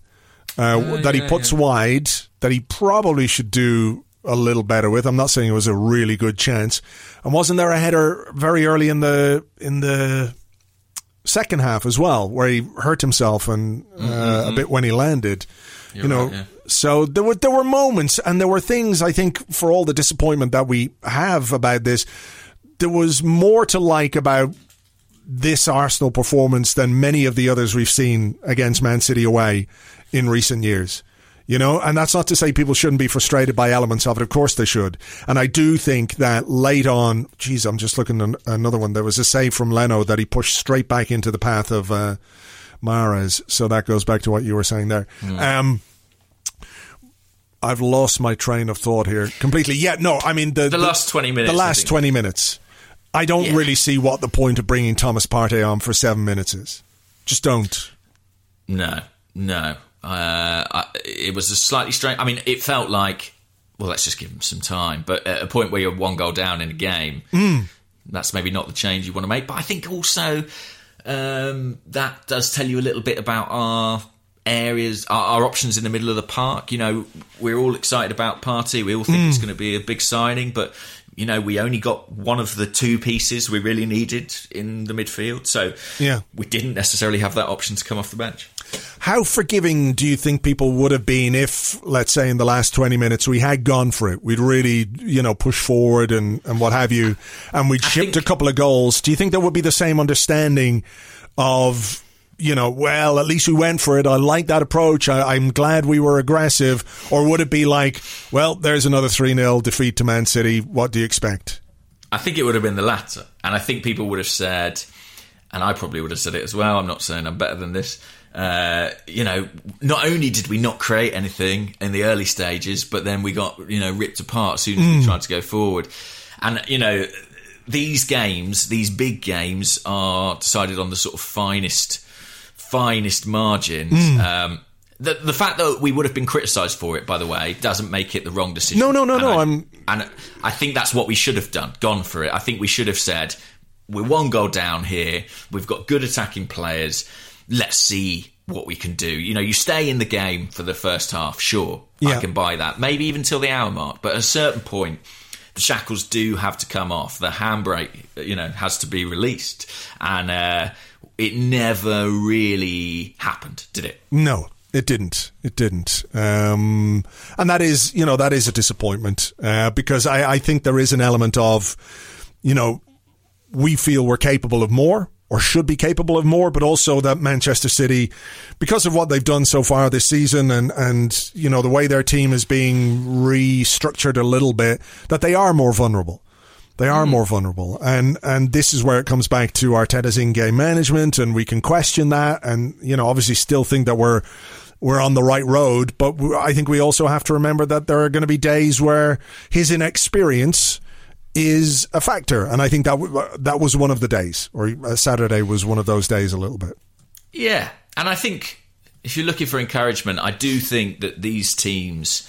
uh, Oh, that he puts wide that he probably should do a little better with. I'm not saying it was a really good chance. And wasn't there a header very early in the in the second half as well where he hurt himself and uh, a bit when he landed? you Mm-hmm. You're know, right, yeah. so there were there were moments and there were things I think for all the disappointment that we have about this, there was more to like about this Arsenal performance than many of the others we've seen against Man City away in recent years. You know, and that's not to say people shouldn't be frustrated by elements of it. Of course they should. And I do think that late on, geez, I'm just looking at another one. There was a save from Leno that he pushed straight back into the path of uh, Mahrez. So that goes back to what you were saying there. Um, I've lost my train of thought here completely. Yeah, no, I mean the The last 20 minutes, The last twenty minutes. I don't Yeah. really see what the point of bringing Thomas Partey on for seven minutes is. Just don't. No, no. Uh, it was a slightly strange. I mean, it felt like, well, let's just give him some time. But at a point where you're one goal down in a game, that's maybe not the change you want to make. But I think also um, that does tell you a little bit about our areas, our, our options in the middle of the park. You know, we're all excited about Partey. We all think it's going to be a big signing, but. You know, we only got one of the two pieces we really needed in the midfield, so Yeah. we didn't necessarily have that option to come off the bench. How forgiving do you think people would have been if, let's say, in the last 20 minutes we had gone for it? We'd really, you know, push forward and, and what have you, and we'd shipped a couple of goals. Do you think there would be the same understanding of, you know, well, at least we went for it. I like that approach. I, I'm glad we were aggressive. Or would it be like, well, there's another 3 0 defeat to Man City. What do you expect? I think it would have been the latter. And I think people would have said, and I probably would have said it as well, I'm not saying I'm better than this. Uh, you know, not only did we not create anything in the early stages, but then we got, you know, ripped apart as soon as we tried to go forward. And, you know, these games, these big games, are decided on the sort of finest, finest margins. Hmm. Um, the, the fact that we would have been criticised for it, by the way, doesn't make it the wrong decision. No, no, no, And no, I, I'm- and I think that's what we should have done. Gone for it. I think we should have said we're one goal down here. We've got good attacking players. Let's see what we can do. You know, you stay in the game for the first half. Sure, Yeah. I can buy that. Maybe even till the hour mark. But at a certain point, the shackles do have to come off. The handbrake, you know, has to be released, and uh, it never really happened, did it? No, it didn't. It didn't. Um, and that is, you know, that is a disappointment uh, because I, I think there is an element of, you know, we feel we're capable of more or should be capable of more, but also that Manchester City, because of what they've done so far this season and, and you know, the way their team is being restructured a little bit, that they are more vulnerable. They are hmm. more vulnerable, and and this is where it comes back to Arteta's in-game management, and we can question that, and you know, obviously, still think that we're we're on the right road, but I think we also have to remember that there are going to be days where his inexperience is a factor, and I think that w- that was one of the days, or uh, Saturday was one of those days a little bit. Yeah, and I think if you're looking for encouragement, I do think that these teams,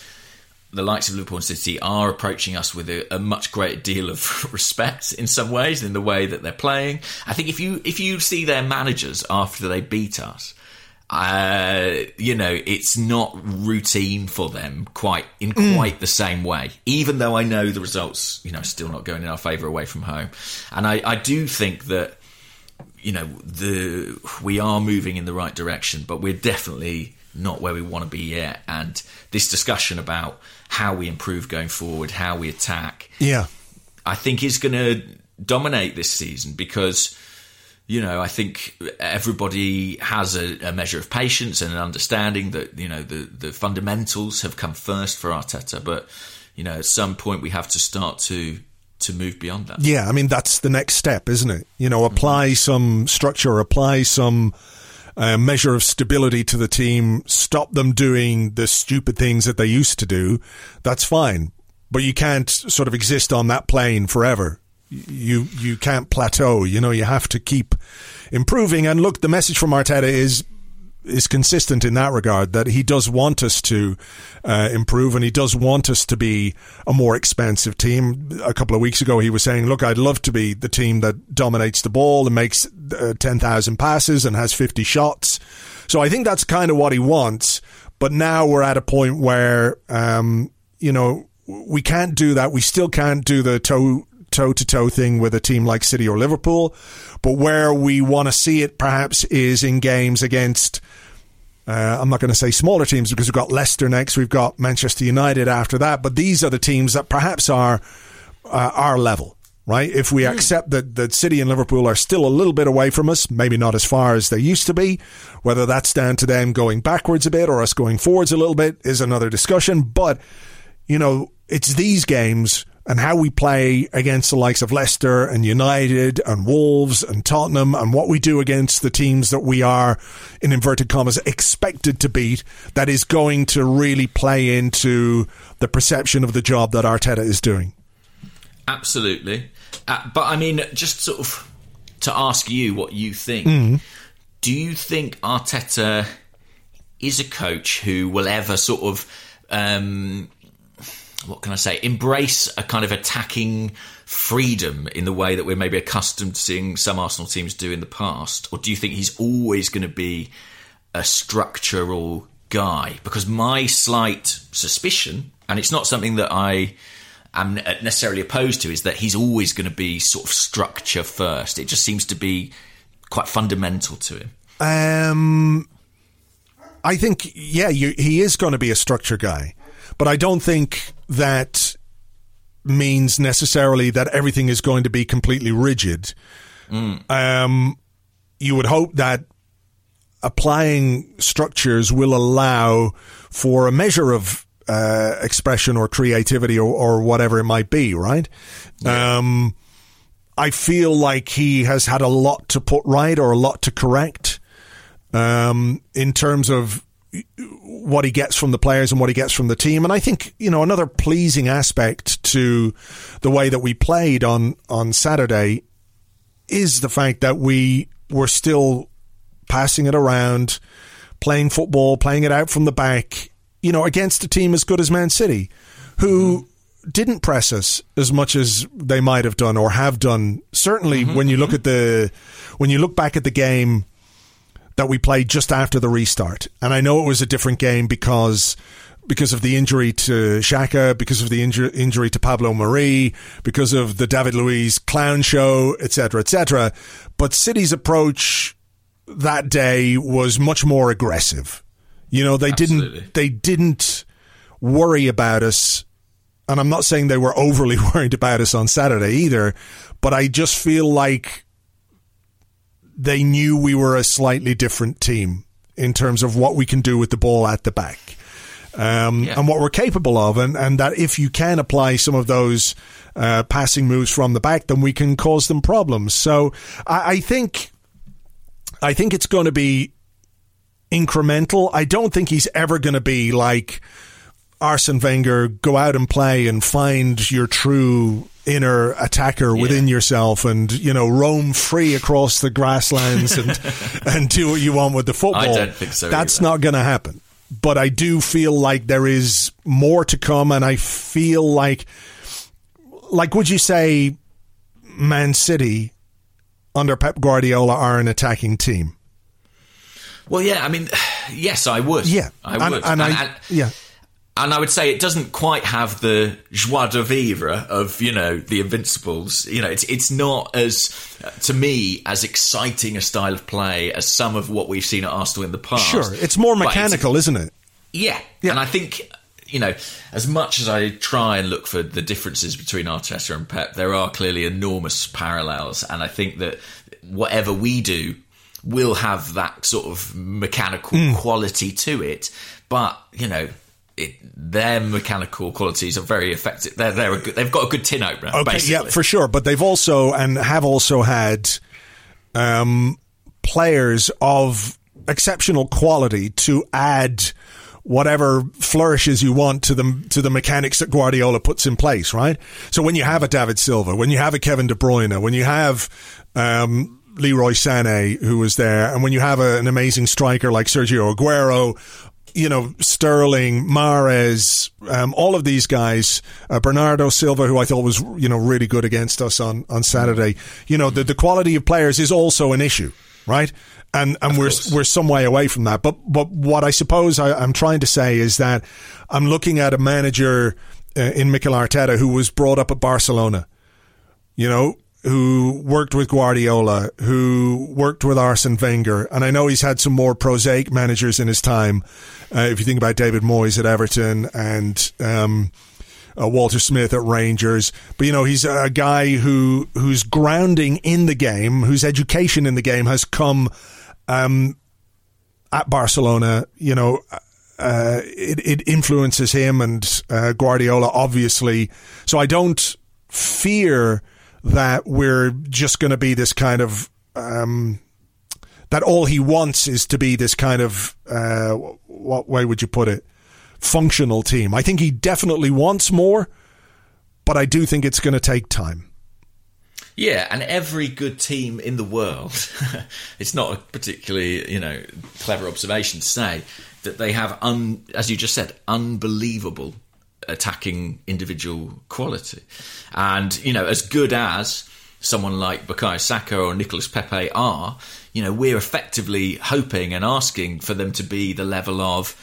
the likes of Liverpool and City, are approaching us with a, a much greater deal of respect in some ways in the way that they're playing. I think if you if you see their managers after they beat us. Uh, you know, it's not routine for them quite in quite the same way. Even though I know the results, you know, still not going in our favour away from home, and I, I do think that you know the we are moving in the right direction, but we're definitely not where we want to be yet. And this discussion about how we improve going forward, how we attack, Yeah, I think is going to dominate this season because you know I think everybody has a, a measure of patience and an understanding that you know the the fundamentals have come first for Arteta, but you know at some point we have to start to to move beyond that. Yeah, I mean that's the next step, isn't it? You know, apply some structure, apply some uh, measure of stability to the team, stop them doing the stupid things that they used to do. That's fine, but you can't sort of exist on that plane forever. You you can't plateau. You know, you have to keep improving. And look, the message from Arteta is is consistent in that regard that he does want us to uh, improve and he does want us to be a more expansive team. A couple of weeks ago, he was saying, "Look, I'd love to be the team that dominates the ball and makes uh, ten thousand passes and has fifty shots." So I think that's kind of what he wants. But now we're at a point where, um, you know, we can't do that. We still can't do the toe toe to toe thing with a team like City or Liverpool. But where we want to see it perhaps is in games against, uh, I'm not going to say smaller teams because we've got Leicester next, we've got Manchester United after that. But these are the teams that perhaps are uh, our level. Right, if we accept that that City and Liverpool are still a little bit away from us, maybe not as far as they used to be, whether that's down to them going backwards a bit or us going forwards a little bit is another discussion. But you know, it's these games and how we play against the likes of Leicester and United and Wolves and Tottenham and what we do against the teams that we are, in inverted commas, expected to beat that is going to really play into the perception of the job that Arteta is doing. Absolutely. Uh, but I mean, just sort of to ask you what you think. Mm-hmm. Do you think Arteta is a coach who will ever sort of, um, what can I say, embrace a kind of attacking freedom in the way that we're maybe accustomed to seeing some Arsenal teams do in the past? Or do you think he's always going to be a structural guy? Because my slight suspicion, and it's not something that I am necessarily opposed to, is that he's always going to be sort of structure first. It just seems to be quite fundamental to him. Um, I think, yeah, you, he is going to be a structure guy, but I don't think that means necessarily that everything is going to be completely rigid. Um, you would hope that applying structures will allow for a measure of uh, expression or creativity or, or whatever it might be, right? Um, I feel like he has had a lot to put right or a lot to correct um, in terms of what he gets from the players and what he gets from the team. And I think, you know, another pleasing aspect to the way that we played on, on Saturday is the fact that we were still passing it around, playing football, playing it out from the back, you know, against a team as good as Man City, who mm. didn't press us as much as they might have done or have done. Certainly, mm-hmm, when you look mm-hmm. at the when you look back at the game that we played just after the restart, and I know it was a different game because because of the injury to Xhaka, because of the inju- injury to Pablo Mari, because of the David Luiz clown show, etc., etc. But City's approach that day was much more aggressive. You know, they Absolutely. didn't they didn't worry about us, and I'm not saying they were overly worried about us on Saturday either, but I just feel like they knew we were a slightly different team in terms of what we can do with the ball at the back. Um, yeah. and what we're capable of, and, and that if you can apply some of those uh, passing moves from the back, then we can cause them problems. So I, I think I think it's going to be incremental. I don't think he's ever going to be like Arsene Wenger, go out and play and find your true inner attacker yeah. within yourself and you know roam free across the grasslands and and do what you want with the football. I don't think so. That's either. not going to happen. But I do feel like there is more to come, and I feel like, like, would you say, Man City under Pep Guardiola are an attacking team? Well, yeah, I mean, yes, I would. Yeah, I would. And, and, and I, and, yeah and I would say it doesn't quite have the joie de vivre of you know the Invincibles. You know, it's it's not as to me as exciting a style of play as some of what we've seen at Arsenal in the past. Sure, it's more mechanical, it's, isn't it? Yeah. yeah, and I think you know, as much as I try and look for the differences between Arteta and Pep, there are clearly enormous parallels, and I think that whatever we do will have that sort of mechanical mm. quality to it. But you know, it, their mechanical qualities are very effective. They're, they're good, they've got a good tin opener. Okay, basically. yeah, for sure. But they've also and have also had um, players of exceptional quality to add whatever flourishes you want to the to the mechanics that Guardiola puts in place, right? So when you have a David Silva, when you have a Kevin De Bruyne, when you have um, Leroy Sané who was there, and when you have a, an amazing striker like Sergio Aguero you know, Sterling, Mahrez, um, all of these guys, uh, Bernardo Silva, who I thought was, you know, really good against us on, on Saturday. You know, the, the quality of players is also an issue, right? And, and we're, we're some way away from that. But, but what I suppose I, I'm trying to say is that I'm looking at a manager uh, in Mikel Arteta who was brought up at Barcelona. You know, who worked with Guardiola, who worked with Arsene Wenger, and I know he's had some more prosaic managers in his time. Uh, if you think about David Moyes at Everton and um, uh, Walter Smith at Rangers, but you know he's a guy who whose grounding in the game, whose education in the game has come um, at Barcelona. You know. Uh, it, it influences him and uh, Guardiola, obviously. So I don't fear that we're just going to be this kind of um, that all he wants is to be this kind of uh, what way would you put it functional team. I think he definitely wants more, but I do think it's going to take time. Yeah, and every good team in the world, it's not a particularly you know clever observation to say that they have, un, as you just said, unbelievable attacking individual quality. And, you know, as good as someone like Bukayo Saka or Nicolas Pepe are, you know, we're effectively hoping and asking for them to be the level of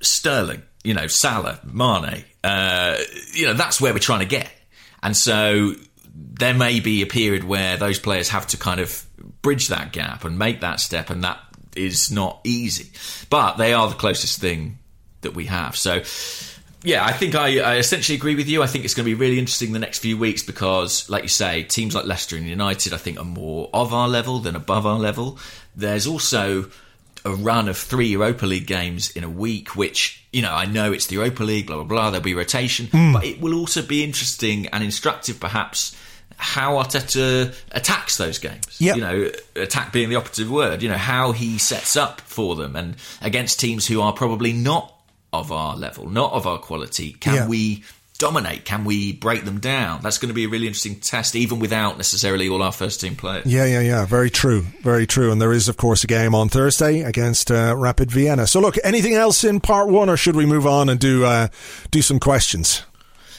Sterling, you know, Salah, Mane. Uh, you know, that's where we're trying to get. And so there may be a period where those players have to kind of bridge that gap and make that step, and that is not easy. But they are the closest thing that we have. So yeah, I think I, I, essentially agree with you. I think it's going to be really interesting the next few weeks because, like you say, teams like Leicester and United, I think, are more of our level than above our level. There's also a run of three Europa League games in a week, which, you know, I know it's the Europa League, blah, blah, blah, there'll be rotation, mm. but it will also be interesting and instructive, perhaps, how Arteta attacks those games. Yep. You know, attack being the operative word, you know, how he sets up for them and against teams who are probably not of our level, not of our quality? Can Yeah. we dominate? Can we break them down? That's going to be a really interesting test, even without necessarily all our first team players. Yeah, yeah, yeah. Very true. Very true. And there is, of course, a game on Thursday against uh, Rapid Vienna. So, look, anything else in part one, or should we move on and do uh, do some questions?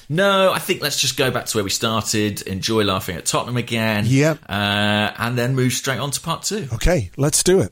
No, I think let's just go back to where we started, enjoy laughing at Tottenham again, Yep. uh, and then move straight on to part two. Okay, let's do it.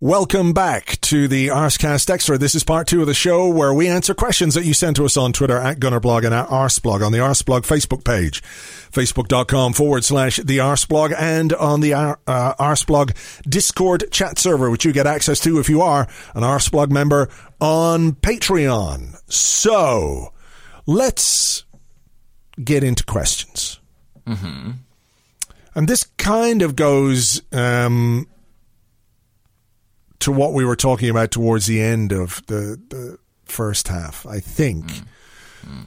Welcome back to the Arscast Extra. This is part two of the show where we answer questions that you send to us on Twitter at Gunnerblog and at Arsblog on the Arsblog Facebook page, facebook.com forward slash the Arsblog and on the Ar- uh, Arsblog Discord chat server, which you get access to if you are an Arsblog member on Patreon. So let's get into questions. Mm-hmm. And this kind of goes, um, to what we were talking about towards the end of the, the first half, I think. Mm.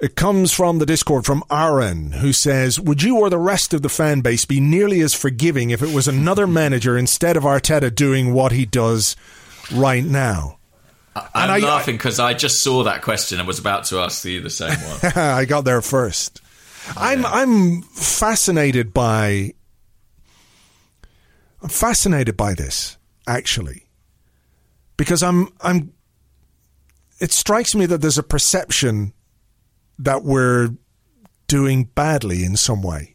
It comes from the Discord from Aaron, who says, Would you or the rest of the fan base be nearly as forgiving if it was another manager instead of Arteta doing what he does right now? I'm I- laughing because I just saw that question and was about to ask you the same one. I got there first. I'm I'm fascinated by I'm fascinated by this actually because I'm I'm it strikes me that there's a perception that we're doing badly in some way.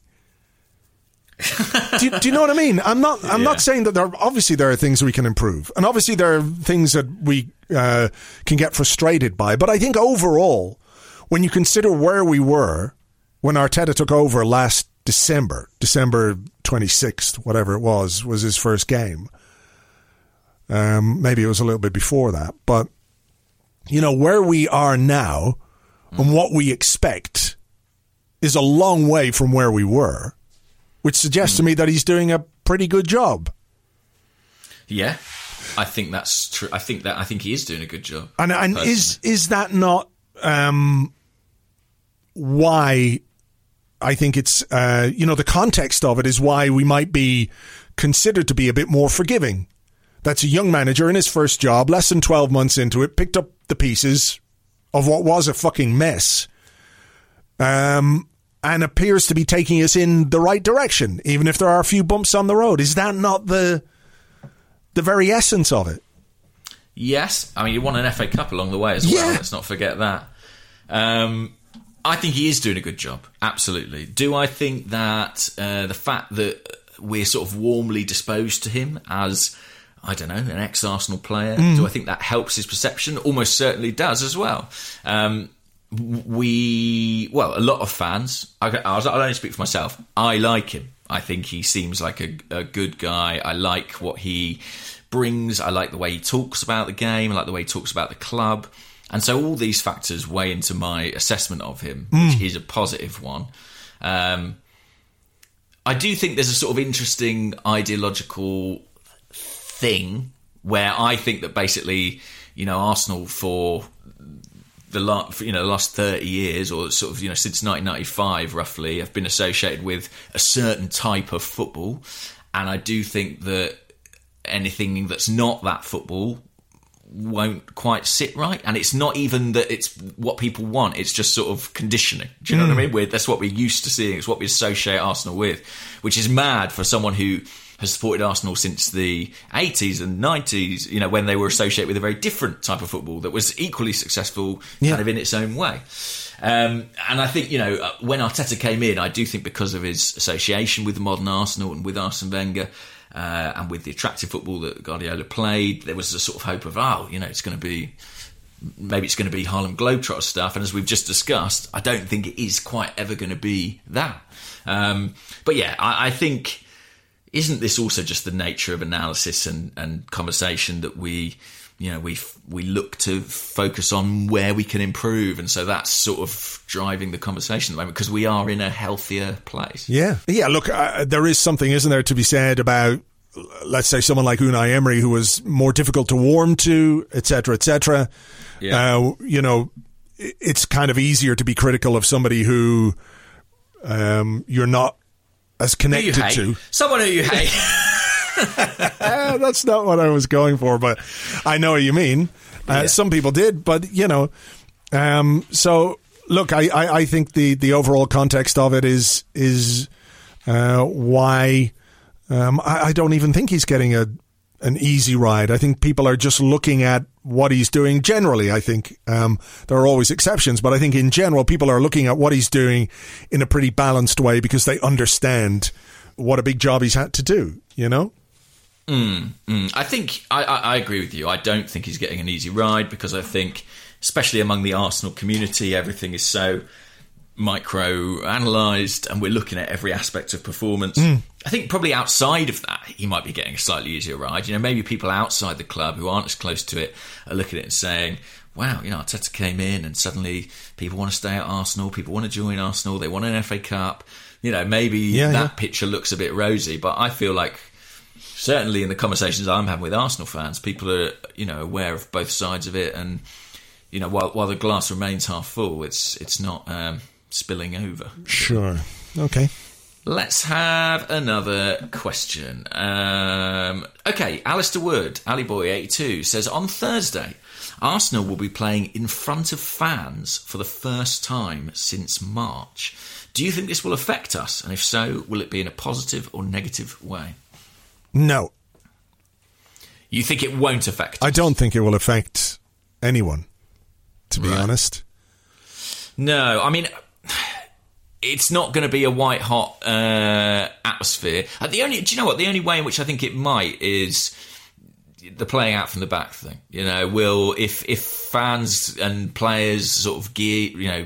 do, you- do you know what I mean? I'm not. I'm Yeah. not saying that there. Obviously, there are things we can improve, and obviously there are things that we uh, can get frustrated by. But I think overall, when you consider where we were when Arteta took over last December, December 26th, whatever it was, was his first game. Um, maybe it was a little bit before that, but you know where we are now and what we expect is a long way from where we were, which suggests to me that he's doing a pretty good job. yeah, I think that's true. I think that I think he is doing a good job. And and is is that not um, why I think it's uh, you know the context of it is why we might be considered to be a bit more forgiving. That's a young manager in his first job, less than twelve months into it, picked up the pieces of what was a fucking mess, um, and appears to be taking us in the right direction, even if there are a few bumps on the road. Is that not the the very essence of it? Yes, I mean he won an FA Cup along the way as well. Yeah. Let's not forget that. Um, I think he is doing a good job. Absolutely. Do I think that uh, the fact that we're sort of warmly disposed to him as I don't know an ex-Arsenal player? Do I think that helps his perception? Almost certainly does as well. Um, we well, a lot of fans. I, I'll only speak for myself. I like him. I think he seems like a, a good guy. I like what he brings. I like the way he talks about the game. I like the way he talks about the club. And so all these factors weigh into my assessment of him, which is a positive one. Um, I do think there's a sort of interesting ideological thing where I think that basically, you know, Arsenal for the last, you know, last 30 years or sort of, you know, since 1995 roughly have been associated with a certain type of football. And I do think that anything that's not that football won't quite sit right. And it's not even that it's what people want, it's just sort of conditioning. Do you know what I hmm. mean? We're, that's what we're used to seeing, it's what we associate Arsenal with, which is mad for someone who has supported Arsenal since the 80s and 90s, you know, when they were associated with a very different type of football that was equally successful Yeah. kind of in its own way. Um, and I think, you know, uh, when Arteta came in, I do think because of his association with the modern Arsenal and with Arsene Wenger, uh, and with the attractive football that Guardiola played, there was a sort of hope of, oh, you know, it's going to be maybe it's going to be Harlem Globetrotter stuff. And as we've just discussed, I don't think it is quite ever going to be that. Um, but yeah, I, I think isn't this also just the nature of analysis and, and conversation that we you know we we look to focus on where we can improve and so that's sort of driving the conversation at the moment because we are in a healthier place Yeah, yeah. Look, uh, there is something, isn't there, to be said about, let's say, someone like Unai Emery, who was more difficult to warm to, etc., etc. Yeah. Uh, you know, it's kind of easier to be critical of somebody who um, you're not as connected to. someone who you hate Uh, that's not what I was going for, but I know what you mean. Uh, Yeah. Some people did, but you know. Um, so look, I, I, I think the, the overall context of it is is uh, why um, I, I don't even think he's getting a an easy ride. I think people are just looking at what he's doing generally. I think um, there are always exceptions, but I think in general people are looking at what he's doing in a pretty balanced way because they understand what a big job he's had to do. You know. Mm, I think I, I, I agree with you. I don't think he's getting an easy ride because I think, especially among the Arsenal community, everything is so micro analysed and we're looking at every aspect of performance. I think probably outside of that, he might be getting a slightly easier ride. You know, maybe people outside the club who aren't as close to it are looking at it and saying, wow, you know, Arteta came in and suddenly people want to stay at Arsenal, people want to join Arsenal, they want an FA Cup. You know, maybe Yeah, that yeah. picture looks a bit rosy, but I feel like certainly in the conversations I'm having with Arsenal fans, people are you know aware of both sides of it, and you know while while the glass remains half full, it's it's not um, spilling over. Sure. Okay. Let's have another question. Um, okay, Alistair Wood, Ali Boy eighty two says on Thursday, Arsenal will be playing in front of fans for the first time since March. Do you think this will affect us? And if so, will it be in a positive or negative way? No, You think it won't affect? I don't think it will affect anyone. To be Right. honest. No, I mean, it's not going to be a white hot uh, atmosphere. Uh, the only, do you know what? The only way in which I think it might is the playing out from the back thing. You know, will if if fans and players sort of gear, you know,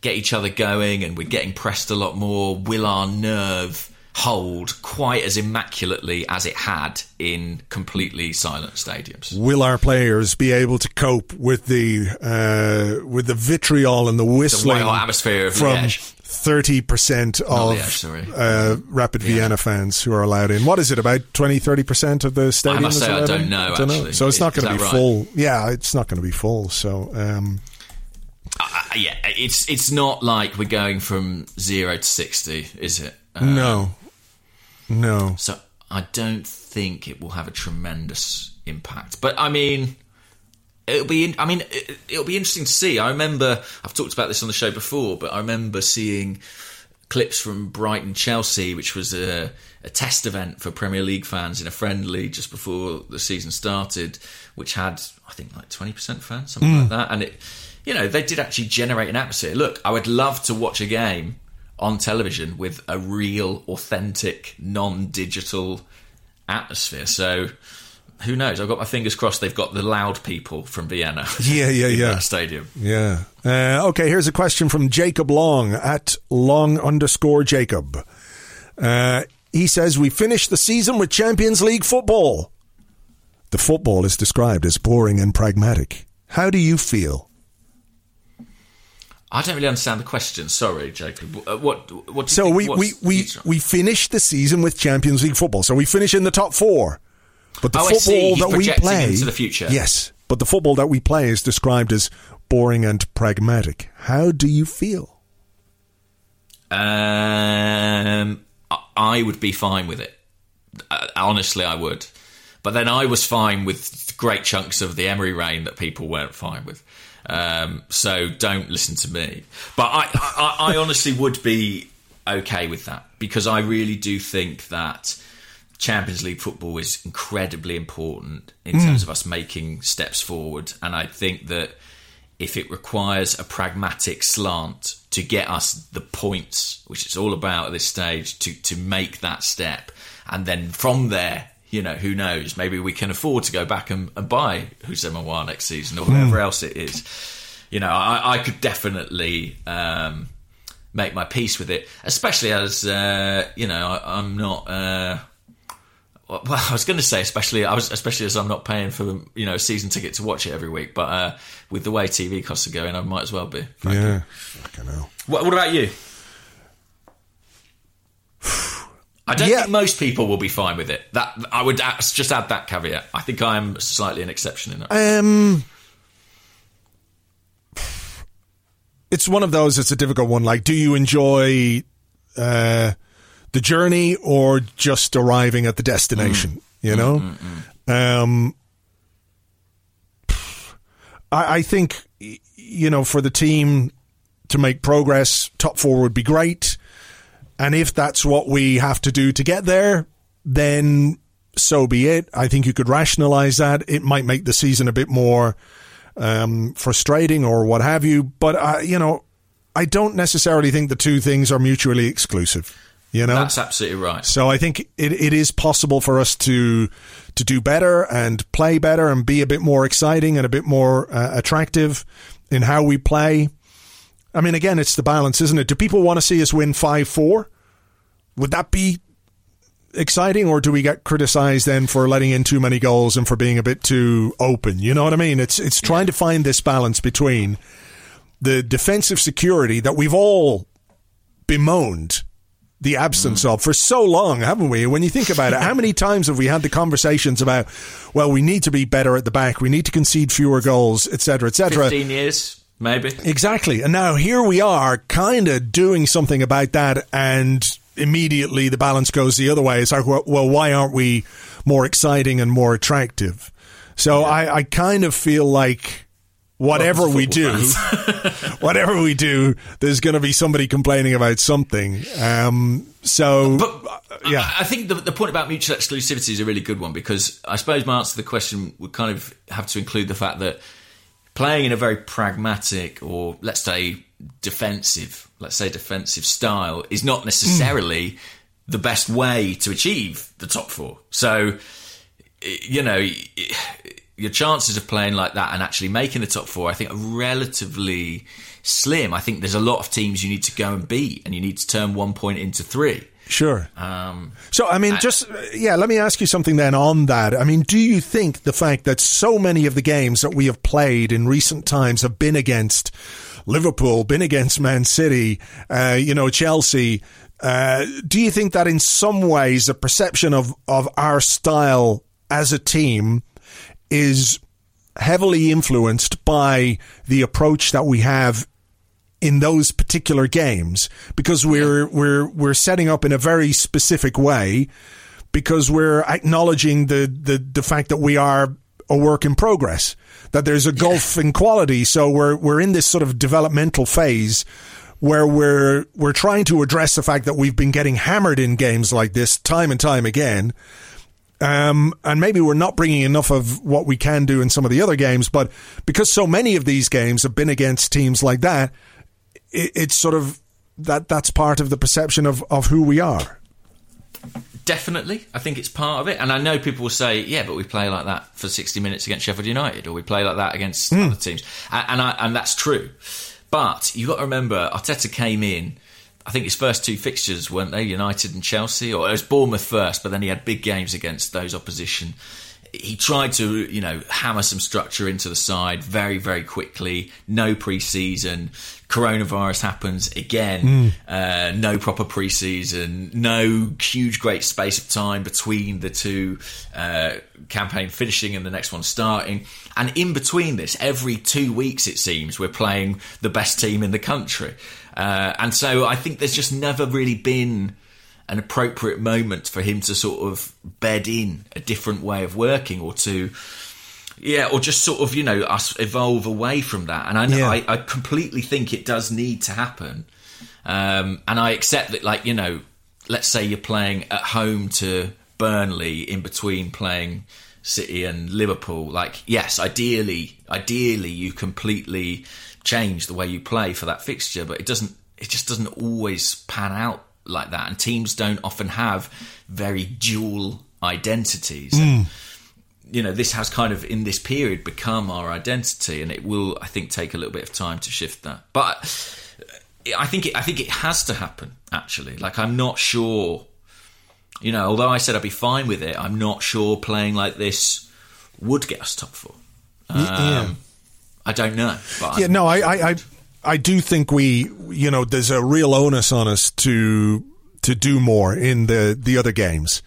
get each other going, and we're getting pressed a lot more, will our nerve hold quite as immaculately as it had in completely silent stadiums? Will our players be able to cope with the uh, with the vitriol and the whistling white-hot atmosphere from Liège. Thirty percent of Liège, sorry. uh, Rapid Vienna fans who are allowed in? What is it about 20 30 percent of the stadium? must is say I don't know, Dunno. actually. So it's not going to be right? full. Yeah, it's not going to be full. So um, Uh, yeah, it's it's not like we're going from zero to sixty, is it? Uh, no, no. So I don't think it will have a tremendous impact. But I mean, it'll be. In, I mean, it, it'll be interesting to see. I remember I've talked about this on the show before, but I remember seeing clips from Brighton Chelsea, which was a, a test event for Premier League fans in a friendly just before the season started, which had I think like twenty percent fans, something like hmm. that, and it. You know, they did actually generate an atmosphere. Look, I would love to watch a game on television with a real, authentic, non-digital atmosphere. So, who knows? I've got my fingers crossed. They've got the loud people from Vienna. Yeah, yeah, yeah. Stadium. Yeah. Uh, okay, here's a question from Jacob Long at long underscore Jacob. Uh, he says, We finished the season with Champions League football. The football is described as boring and pragmatic. How do you feel? I don't really understand the question. Sorry, Jacob. Uh, What? What? do you So think- we, we, we, we finished the season with Champions League football. So we finish in the top four. But the Oh, football that we play into the future. Yes. But the football that we play is described as boring and pragmatic. How do you feel? Um, I- would be fine with it. Uh, honestly, I would. But then I was fine with great chunks of the Emery reign that people weren't fine with. Um, so don't listen to me. But I, I, I honestly would be okay with that because I really do think that Champions League football is incredibly important in terms of us making steps forward. And I think that if it requires a pragmatic slant to get us the points, which it's all about at this stage, to, to make that step, and then from there, you know, who knows? Maybe we can afford to go back and, and buy Houssem Aouar next season or whatever else it is. You know, I, I could definitely um, make my peace with it, especially as uh, you know I, I'm not. Uh, well, I was going to say, especially I was, especially as I'm not paying for you know a season ticket to watch it every week. But uh, with the way TV costs are going, I might as well be. frankly. Yeah, fucking hell. What, what about you? I don't Yeah. think most people will be fine with it. That I would add- just add that caveat. I think I'm slightly an exception in that. Um, it's one of those. It's a difficult one. Like, do you enjoy uh, the journey or just arriving at the destination? You know, um, I, I think you know for the team to make progress, top four would be great. And if that's what we have to do to get there, then so be it. I think you could rationalize that. It might make the season a bit more um, frustrating or what have you. But, uh, you know, I don't necessarily think the two things are mutually exclusive. You know, That's absolutely right. so I think it, it is possible for us to to do better and play better and be a bit more exciting and a bit more uh, attractive in how we play. I mean, again, it's the balance, isn't it? Do people want to see us win five four? Would that be exciting, or do we get criticized then for letting in too many goals and for being a bit too open? You know what I mean? It's it's trying to find this balance between the defensive security that we've all bemoaned the absence of for so long, haven't we? When you think about it, how many times have we had the conversations about, well, we need to be better at the back, we need to concede fewer goals, etc., cetera, et cetera. Fifteen years, maybe. Exactly. And now here we are kind of doing something about that and immediately the balance goes the other way. It's like, well, well, why aren't we more exciting and more attractive? So I, I kind of feel like whatever Well, we do, whatever we do, there's going to be somebody complaining about something. Um, so, But uh, uh, yeah. I, I think the, the point about mutual exclusivity is a really good one because I suppose my answer to the question would kind of have to include the fact that playing in a very pragmatic or let's say defensive, let's say defensive style is not necessarily mm. the best way to achieve the top four. So, you know, your chances of playing like that and actually making the top four, I think, are relatively slim. I think there's a lot of teams you need to go and beat, and you need to turn one point into three. Sure. Um, So, I mean, just, uh, yeah, let me ask you something then on that. I mean, do you think the fact that so many of the games that we have played in recent times have been against Liverpool, been against Man City, uh, you know, Chelsea, uh, do you think that in some ways the perception of, of our style as a team is heavily influenced by the approach that we have in those particular games because we're we're we're setting up in a very specific way because we're acknowledging the the the fact that we are a work in progress that there's a gulf in quality. So we're we're in this sort of developmental phase where we're we're trying to address the fact that we've been getting hammered in games like this time and time again um, and maybe we're not bringing enough of what we can do in some of the other games, but because so many of these games have been against teams like that, it, it's sort of that that's part of the perception of, of who we are. definitely, I think it's part of it. And I know people will say, "Yeah, but we play like that for 60 minutes against Sheffield United, or we play like that against other teams," and and, I, and that's true. But you got to remember, Arteta came in. I think his first two fixtures weren't they United and Chelsea, or it was Bournemouth first, but then he had big games against those opposition. He tried to, you know, hammer some structure into the side very, very quickly. No pre-season. Coronavirus happens again. Uh, no proper pre-season. No huge, great space of time between the two uh, campaign finishing and the next one starting. And in between this, every two weeks it seems we're playing the best team in the country. Uh, and so I think there's just never really been an appropriate moment for him to sort of bed in a different way of working or to yeah or just sort of you know us evolve away from that and i know Yeah. I, I completely think it does need to happen um, and i accept that like you know let's say you're playing at home to Burnley in between playing City and Liverpool. Like, yes, ideally, ideally, you completely change the way you play for that fixture, but it doesn't. It just doesn't always pan out like that, and teams don't often have very dual identities. Hmm. And, you know, this has kind of in this period become our identity, and it will, I think, take a little bit of time to shift that. But I think it, I think it has to happen. Actually, like I'm not sure. You know, although I said I'd be fine with it, I'm not sure playing like this would get us top four. Um, yeah. I don't know. But Yeah, I'm- no, I, I, I, I do think we, you know, there's a real onus on us to to do more in the the other games,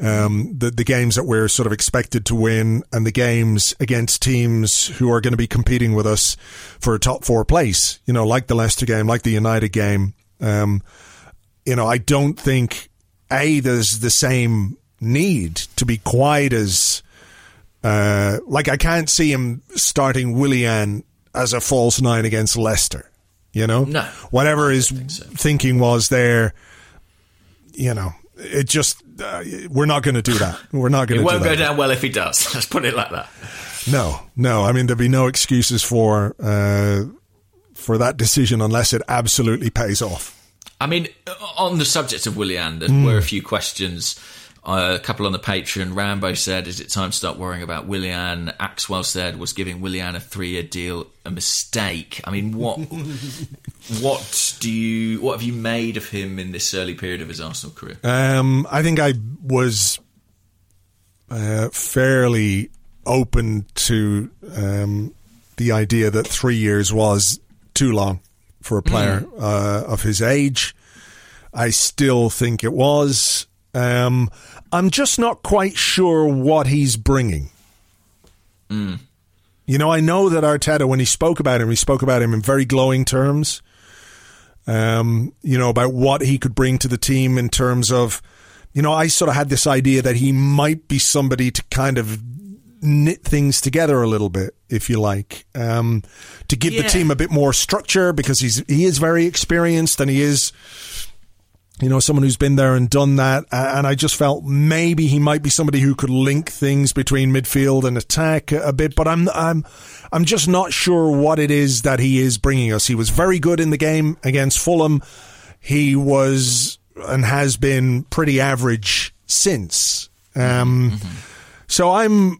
um, the the games that we're sort of expected to win, and the games against teams who are going to be competing with us for a top four place. You know, like the Leicester game, like the United game. Um, you know, I don't think a there's the same need to be quite as uh, like I can't see him starting Willian as a false nine against Leicester. You know, No. whatever his think so. thinking was there. You know, it just uh, we're not going to do that. We're not going to. it won't do go down well if he does. Let's put it like that. No, no. I mean, there'd be no excuses for uh, for that decision unless it absolutely pays off. I mean, on the subject of Willian, there Hmm. were a few questions. Uh, a couple on the Patreon. Rambo said, "Is it time to start worrying about Willian?" Axwell said, "Was giving Willian a three-year deal a mistake?" I mean, what what do you what have you made of him in this early period of his Arsenal career? Um, I think I was uh, fairly open to um, the idea that three years was too long for a player uh, of his age. I still think it was. Um, I'm just not quite sure what he's bringing. You know, I know that Arteta, when he spoke about him, he spoke about him in very glowing terms um, you know, about what he could bring to the team in terms of, you know, I sort of had this idea that he might be somebody to kind of knit things together a little bit, if you like, um, to give the team a bit more structure because he's he is very experienced and he is. You know, someone who's been there and done that, and I just felt maybe he might be somebody who could link things between midfield and attack a bit. But I'm, I'm, I'm just not sure what it is that he is bringing us. He was very good in the game against Fulham. He was and has been pretty average since. Um, So I'm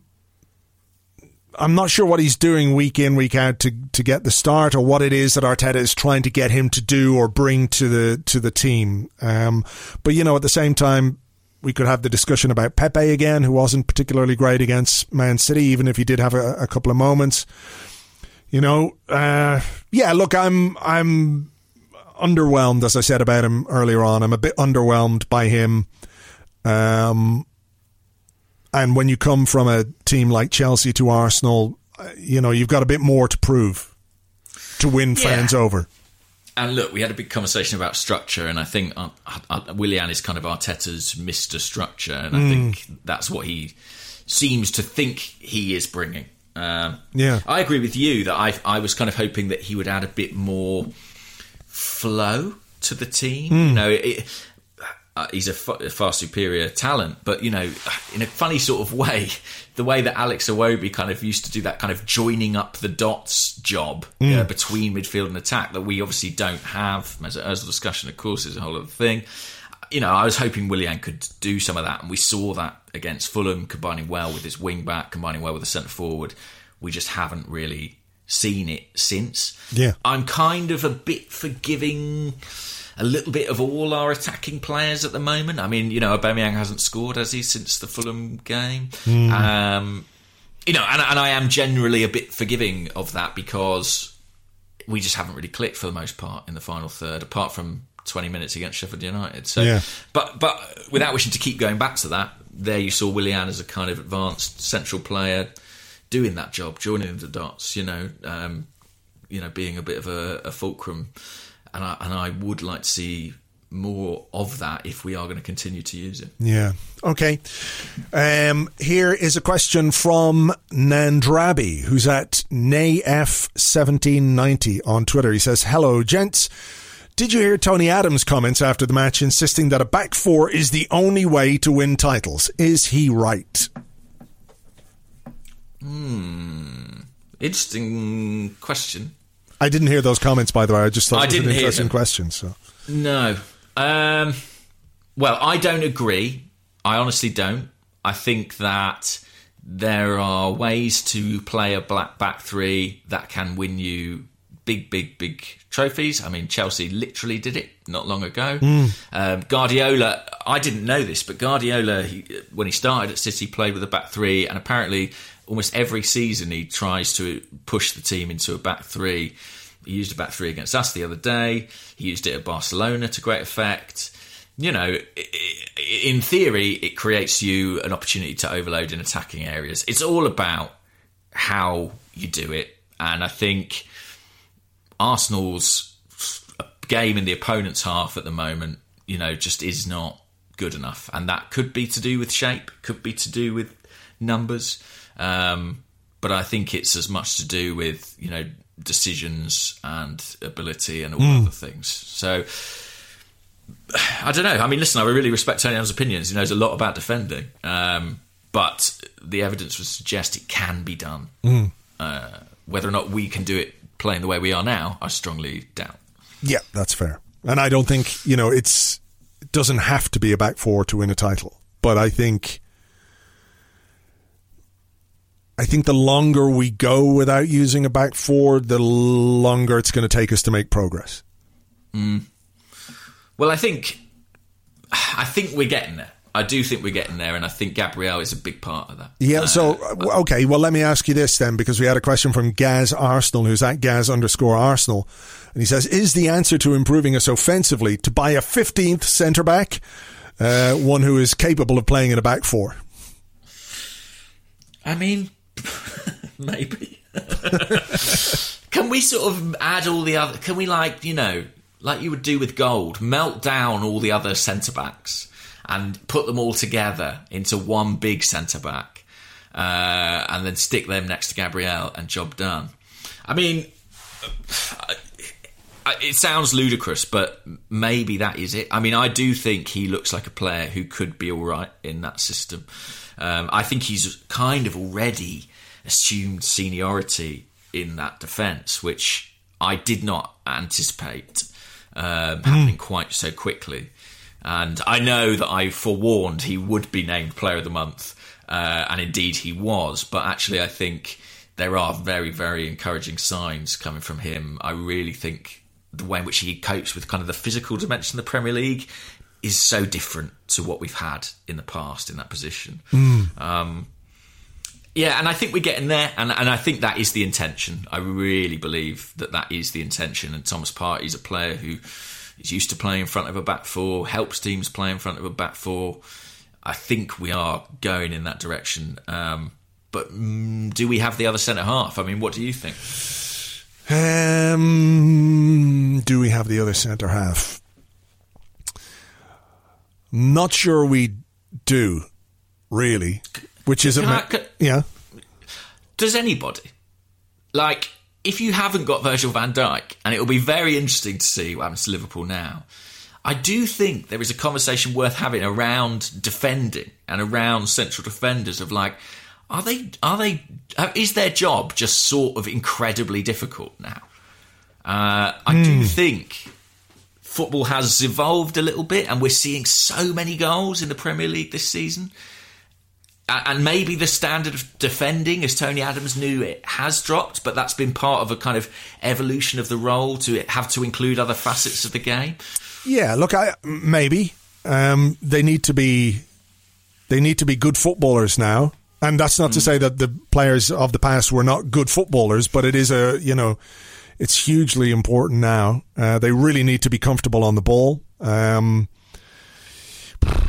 I'm not sure what he's doing week in week out to to get the start, or what it is that Arteta is trying to get him to do or bring to the to the team. Um, but you know, at the same time, we could have the discussion about Pepe again, who wasn't particularly great against Man City, even if he did have a, a couple of moments. You know, uh, yeah. Look, I'm I'm underwhelmed, as I said about him earlier on. I'm a bit underwhelmed by him. Um, and when you come from a team like Chelsea to Arsenal, uh, you know you've got a bit more to prove to win Yeah. fans over. And look, we had a big conversation about structure, and I think uh, uh, Willian is kind of Arteta's Mister Structure, and I think that's what he seems to think he is bringing. Um, Yeah. I agree with you that I I was kind of hoping that he would add a bit more flow to the team. You know, it, uh, he's a, far superior talent, but you know, in a funny sort of way, the way that Alex Iwobi kind of used to do that kind of joining up the dots job uh, between midfield and attack that we obviously don't have. As a, as a discussion, of course, is a whole other thing. You know, I was hoping Willian could do some of that, and we saw that against Fulham, combining well with his wing back, combining well with the centre forward. We just haven't really seen it since. Yeah. I'm kind of a bit forgiving a little bit of all our attacking players at the moment. I mean, you know, Aubameyang hasn't scored, has he, since the Fulham game? Um, you know, and, and I am generally a bit forgiving of that because we just haven't really clicked for the most part in the final third, apart from 20 minutes against Sheffield United. So, Yeah. but but without wishing to keep going back to that, there you saw Willian as a kind of advanced central player doing that job, joining the dots. You know, um, you know, being a bit of a, a fulcrum, and I and I would like to see more of that if we are going to continue to use it. Yeah. Okay. Um, here is a question from Nandrabi, who's at NayF1790 on Twitter. He says, Hello, gents. Did you hear Tony Adams' comments after the match insisting that a back four is the only way to win titles? Is he right? Hmm. Interesting question. I didn't hear those comments, by the way. I just thought I it was an didn't hear interesting them. question. So, No. Um, well, I don't agree. I honestly don't. I think that there are ways to play a black back three that can win you big, big, big trophies. I mean, Chelsea literally did it not long ago. Um, Guardiola, I didn't know this, but Guardiola, he, when he started at City, played with a back three, and apparently almost every season he tries to push the team into a back three. He used a back three against us the other day. He used it at Barcelona to great effect. You know, in theory, it creates you an opportunity to overload in attacking areas. It's all about how you do it. And I think Arsenal's game in the opponent's half at the moment, you know, just is not good enough. And that could be to do with shape, could be to do with numbers. Um, but I think it's as much to do with, you know, decisions and ability and all other things. So I don't know. I mean, listen, I really respect Tony Adams' opinions. He knows a lot about defending. Um, but the evidence would suggest it can be done. Uh, whether or not we can do it playing the way we are now, I strongly doubt. yeah, that's fair. And I don't think you know it's it doesn't have to be a back four to win a title, but I think I think the longer we go without using a back four, the longer it's going to take us to make progress. Well, I think I think we're getting there. I do think we're getting there, and I think Gabriel is a big part of that. Yeah. So uh, okay. Well, let me ask you this then, because we had a question from Gaz Arsenal, who's at Gaz underscore Arsenal, and he says, "Is the answer to improving us offensively to buy a fifteenth centre back, uh, one who is capable of playing in a back four? I mean, maybe. can we sort of add all the other? Can we like you know, like you would do with gold, melt down all the other centre backs and put them all together into one big centre back, uh, and then stick them next to Gabriel and job done. I mean, it sounds ludicrous, but maybe that is it. I mean, I do think he looks like a player who could be all right in that system. Um, I think he's kind of already assumed seniority in that defence, which I did not anticipate um, happening quite so quickly. And I know that I forewarned he would be named Player of the Month, uh, and indeed he was. But actually, I think there are very, very encouraging signs coming from him. I really think the way in which he copes with kind of the physical dimension of the Premier League is so different to what we've had in the past in that position. Um, yeah, and I think we're getting there, and, and I think that is the intention. I really believe that that is the intention. And Thomas Partey's a player who is used to playing in front of a back four, helps teams play in front of a back four. I think we are going in that direction. Um, but mm, do we have the other centre half? I mean, what do you think? Um, do we have the other centre half? Not sure we do, really. Which is a Can ma- yeah. Does anybody like if you haven't got Virgil van Dijk, and it will be very interesting to see what happens to Liverpool now. I do think there is a conversation worth having around defending and around central defenders of like, are they are they uh, is their job just sort of incredibly difficult now? Uh, I do think football has evolved a little bit, and we're seeing so many goals in the Premier League this season. And maybe the standard of defending, as Tony Adams knew, it has dropped, but that's been part of a kind of evolution of the role to have to include other facets of the game. Yeah, look, I maybe um, they need to be they need to be good footballers now, and that's not to say that the players of the past were not good footballers, but it is a you know it's hugely important now. Uh, they really need to be comfortable on the ball. Um,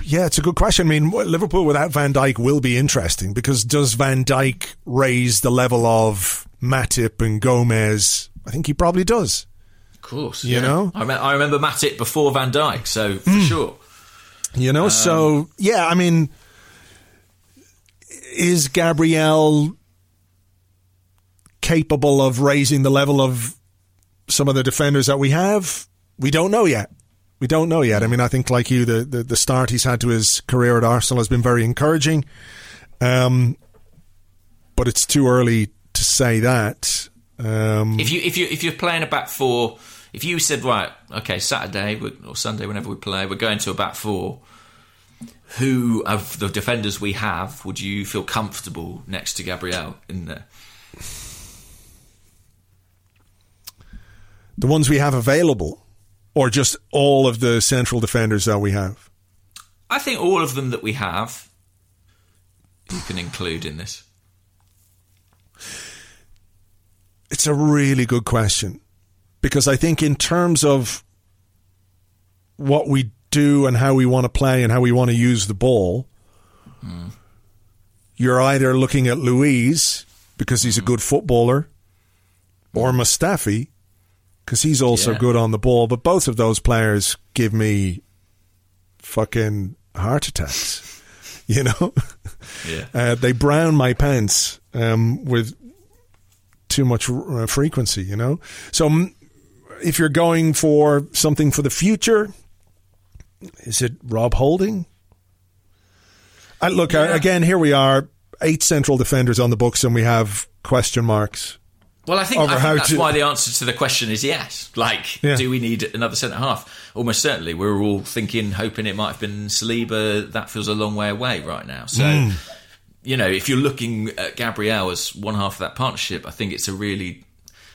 yeah, it's a good question. I mean, Liverpool without Van Dijk will be interesting because does Van Dijk raise the level of Matip and Gomez? I think he probably does. Of course, You yeah. know? I, me- I remember Matip before Van Dijk, so for hmm. sure. You know, so um, yeah, I mean, is Gabriel capable of raising the level of some of the defenders that we have? we don't know yet. We don't know yet. I mean, I think, like you, the, the, the start he's had to his career at Arsenal has been very encouraging. Um, but it's too early to say that. Um, If you if you if you're playing a back four, if you said right, okay, Saturday or Sunday, whenever we play, we're going to a back four. Who of the defenders we have would you feel comfortable next to Gabriel in there? the ones we have available, or just all of the central defenders that we have? I think all of them that we have, you can include in this. It's a really good question because I think, in terms of what we do and how we want to play and how we want to use the ball, hmm. you're either looking at Luiz because he's a hmm. good footballer or Mustafi because he's also Yeah. good on the ball. But both of those players give me fucking heart attacks, you know? Yeah. Uh, they brown my pants um, with too much uh, frequency, you know. So, mm, if you're going for something for the future, is it Rob Holding? I, look uh, again. Here we are, eight central defenders on the books, and we have question marks. Well, I think, I think that's to- why the answer to the question is yes. Like, Yeah. do we need another centre half? Almost certainly. We're all thinking, hoping it might have been Saliba. That feels a long way away right now. So, Hmm. you know, if you're looking at Gabriel as one half of that partnership, I think it's a really.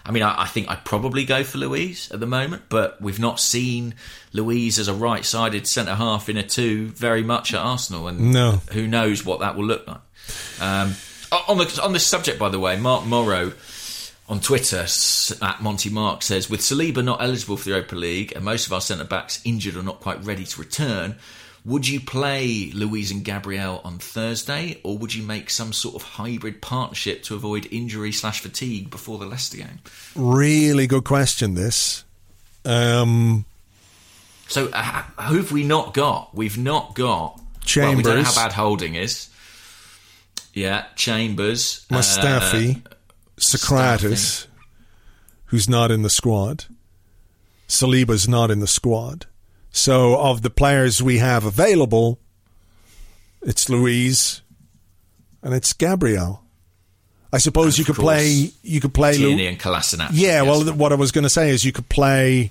I mean, I, I think I'd probably go for Luiz at the moment, but we've not seen Luiz as a right sided centre half in a two very much at Arsenal. And No. who knows what that will look like. Um, on, the, on this subject, by the way, Mark Morrow on Twitter at Monty Mark says, with Saliba not eligible for the Europa League and most of our centre backs injured or not quite ready to return, would you play Luiz and Gabriel on Thursday, or would you make some sort of hybrid partnership to avoid injury slash fatigue before the Leicester game? Really good question. This. Um, So uh, who have we not got? We've not got Well, we don't know Chambers. how bad Holding is. Yeah, Chambers, uh, Mustafi, Sokratis, who's not in the squad. Saliba's not in the squad. So, of the players we have available, it's Luiz and it's Gabriel. I suppose And you could course, play. You could play. Tierney and Kolasinac. yeah, well, th- what I was going to say is you could play.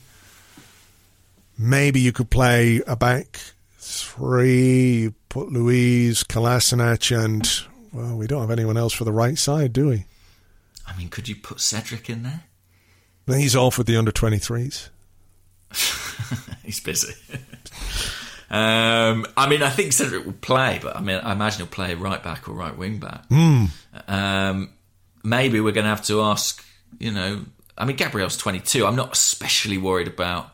Maybe you could play a back three. Put Luiz, Kolasinac, and well, we don't have anyone else for the right side, do we? I mean, could you put Cedric in there? Then he's off with the under twenty threes. He's busy. um, I mean, I think Cedric will play, but I mean, I imagine he'll play right back or right wing back. Um, maybe we're going to have to ask. You know, I mean, Gabriel's twenty two. I'm not especially worried about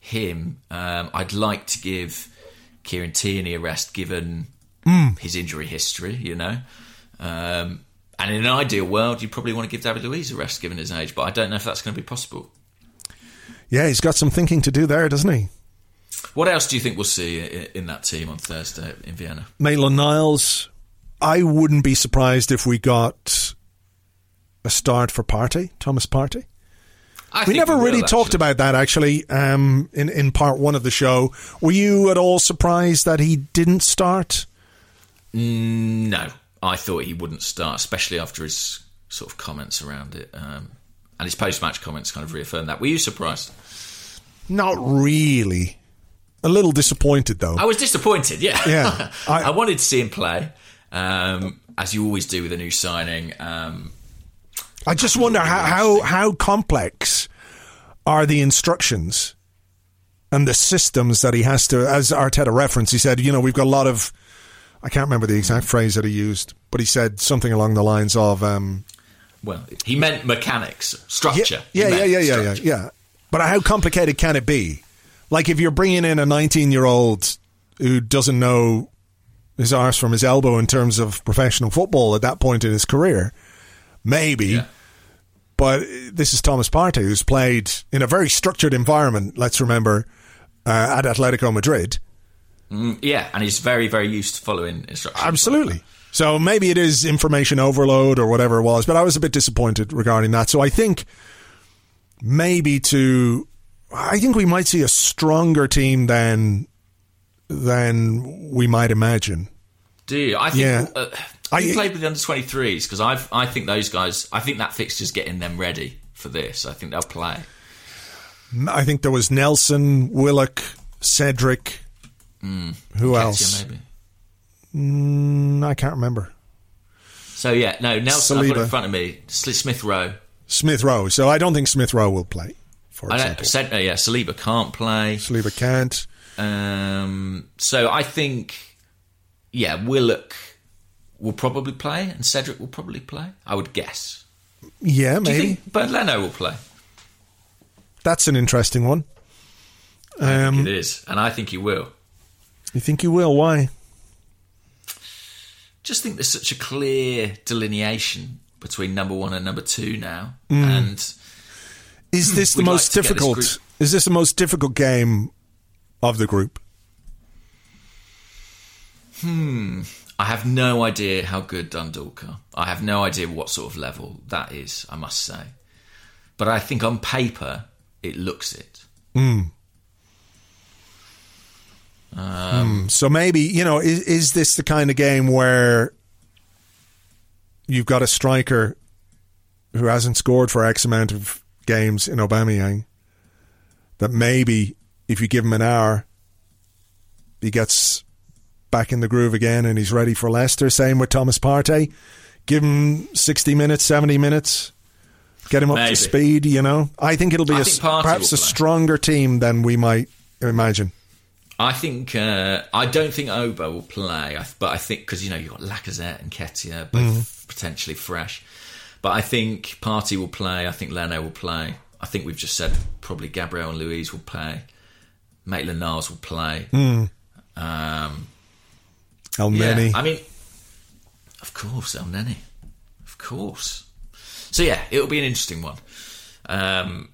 him. Um, I'd like to give Kieran Tierney a rest, given his injury history. You know. Um, and in an ideal world, you'd probably want to give David Luiz a rest given his age, but I don't know if that's going to be possible. Yeah, he's got some thinking to do there, doesn't he? What else do you think we'll see in that team on Thursday in Vienna? Maitland Niles. I wouldn't be surprised if we got a start for Partey, Thomas Partey. I We never will, really talked about that actually um, in in part one of the show. Were you at all surprised that he didn't start? No, I thought he wouldn't start, especially after his sort of comments around it, um, and his post-match comments kind of reaffirmed that. Were you surprised? Not really. A little disappointed though. I was disappointed. Yeah, Yeah, I- I, wanted to see him play, um, as you always do with a new signing. Um, I just wonder how, how how complex are the instructions and the systems that he has to. As Arteta referenced, he said, you know, we've got a lot of. I can't remember the exact phrase that he used, but he said something along the lines of, um, well, he meant mechanics, structure. Yeah, yeah, yeah, yeah, yeah, yeah. But how complicated can it be? Like if you're bringing in a 19 year old who doesn't know his arse from his elbow in terms of professional football at that point in his career, maybe. Yeah. But this is Thomas Partey, who's played in a very structured environment. Let's remember uh, at Atletico Madrid. Mm, yeah, and he's very, very used to following instructions. Absolutely. So maybe it is information overload or whatever it was, but I was a bit disappointed regarding that. So I think maybe to I think we might see a stronger team than than we might imagine. Do you? I think. Yeah. Uh, I- played with the under 23s because I I think those guys. I think that fixture's getting them ready for this. I think they'll play. I think there was Nelson, Willock, Cedric. Hmm. Who Nketiah, else? Maybe. Mm, I can't remember. So yeah, no. Nelson, I've got it in front of me. Smith Rowe. Smith Rowe. So I don't think Smith Rowe will play. For I example, Said, uh, yeah, Saliba can't play. Saliba can't. Um, so I think, yeah, Willock will probably play, and Cedric will probably play. I would guess. Yeah, Do you maybe think? But Leno will play. that's an interesting one. Um, it is, and I think he will. You think you will? Why? Just think there's such a clear delineation between number one and number two now, Mm. and Is this the We'd like most this difficult? group- Is this the most difficult game of the group? Hmm. I have no idea how good Dundalk are. I have no idea what sort of level that is. I must say, but I think on paper it looks it. Hmm. So maybe you know, is is this the kind of game where you've got a striker who hasn't scored for X amount of games in Aubameyang that maybe if you give him an hour, he gets back in the groove again and he's ready for Leicester. Same with Thomas Partey. Give him sixty minutes, seventy minutes. Get him up Maybe. to speed, you know. I think it'll be a, perhaps a stronger team than we might imagine. I think uh, I don't think Oba will play, but I think because you know you've got Lacazette and Nketiah both potentially fresh, but I think Partey will play. I think Leno will play. I think we've just said probably Gabriel and Luiz will play. Maitland Niles will play. Um, El yeah, I mean, of course, Elneny, of course. So yeah, it'll be an interesting one. Um,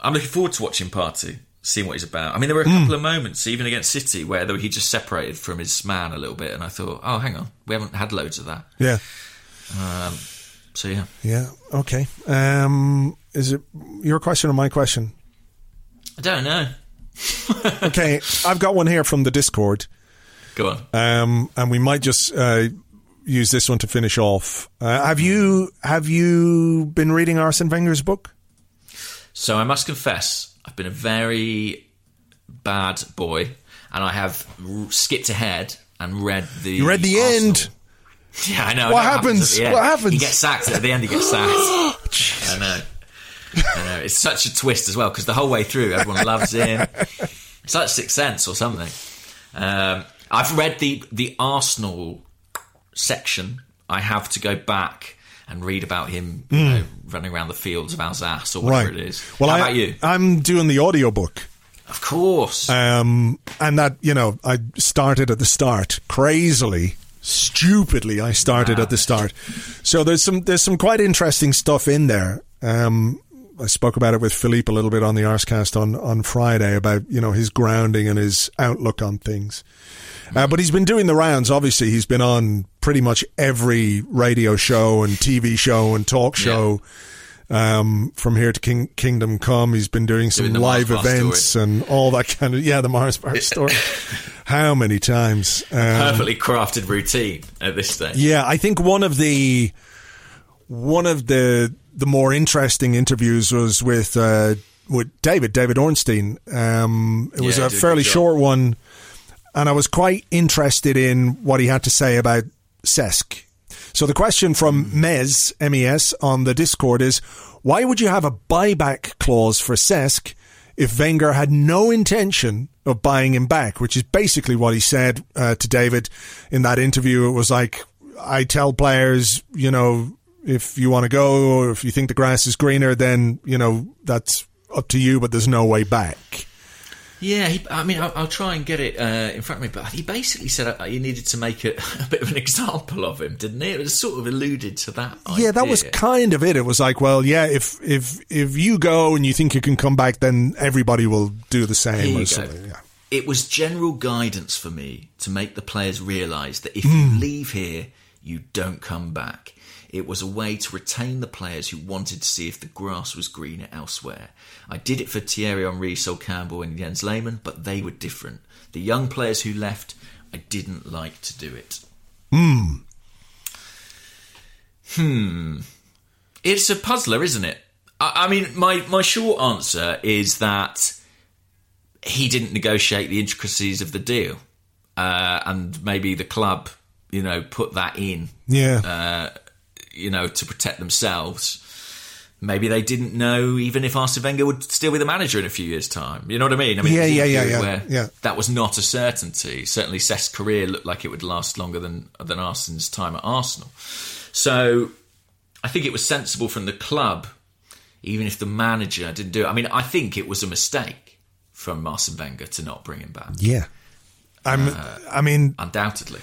I'm looking forward to watching Partey, seeing what he's about. I mean, there were a couple of moments, even against City, where he just separated from his man a little bit, and I thought, oh, hang on, we haven't had loads of that. yeah. So yeah, Yeah. Okay. Um, is it your question or my question? I don't know. Okay, I've got one here from the Discord, Go on. um, and we might just uh, use this one to finish off. Uh, have you have you been reading Arsene Wenger's book? So I must confess, been a very bad boy, and I have r- skipped ahead and read the. You read the Arsenal- end. Yeah, I know. What happens? at. What happens? He gets sacked at the end. He gets sacked. I know. I know. It's such a twist as well because the whole way through, everyone loves him. It's like Sixth Sense or something. Um, I've read the the Arsenal section. I have to go back and read about him you know, running around the fields of Alsace or whatever Hmm. Right. it is. Well, How I, about you? I'm doing the audiobook. Of course. Um, and that, you know, I started at the start crazily, stupidly. I started at the start. So there's some, there's some quite interesting stuff in there. Um, I spoke about it with Philippe a little bit on the Arscast on, on Friday about, you know, his grounding and his outlook on things. Uh, but he's been doing the rounds. Obviously, he's been on pretty much every radio show and TV show and talk show um, from here to King, Kingdom Come. He's been doing some Doing live events and all that kind of yeah, the Mars bar story. How many times? Um, Perfectly crafted routine at this stage. yeah, I think one of the one of the the more interesting interviews was with uh, with David David Ornstein. Um, it was Yeah, a he did a fairly short one, and I was quite interested in what he had to say about Cesc. So the question from Hmm. Mes Mes on the Discord is: Why would you have a buyback clause for Cesc if Wenger had no intention of buying him back? Which is basically what he said uh, to David in that interview. It was like, I tell players, you know, if you want to go or if you think the grass is greener, then you know that's up to you, but there's no way back. Yeah, he, I mean, I'll, I'll try and get it uh, in front of me, but he basically said uh, you needed to make a, a bit of an example of him, didn't he? It was sort of alluded to that. Yeah, that was kind of it. It was like, well, yeah, if if if you go and you think you can come back, then everybody will do the same. Or go. something. Yeah. It was general guidance for me to make the players realise that if Hmm. you leave here, you don't come back. It was a way to retain the players who wanted to see if the grass was greener elsewhere. I did it for Thierry Henry, Sol Campbell, and Jens Lehmann, but they were different. The young players who left, I didn't like to do it. Hmm. Hmm. It's a puzzler, isn't it? I, I mean, my, my short answer is that he didn't negotiate the intricacies of the deal. Uh, and maybe the club, you know, put that in, Yeah. uh, you know, to protect themselves. Maybe they didn't know even if Arsene Wenger would still be the manager in a few years' time. You know what I mean? I mean, Yeah, it was a yeah, yeah, yeah, where yeah. That was not a certainty. Certainly, Cesc's career looked like it would last longer than than Arsene's time at Arsenal. So, I think it was sensible from the club, even if the manager didn't do it. I mean, I think it was a mistake from Arsene Wenger to not bring him back. yeah. I'm. Uh, I mean, Undoubtedly.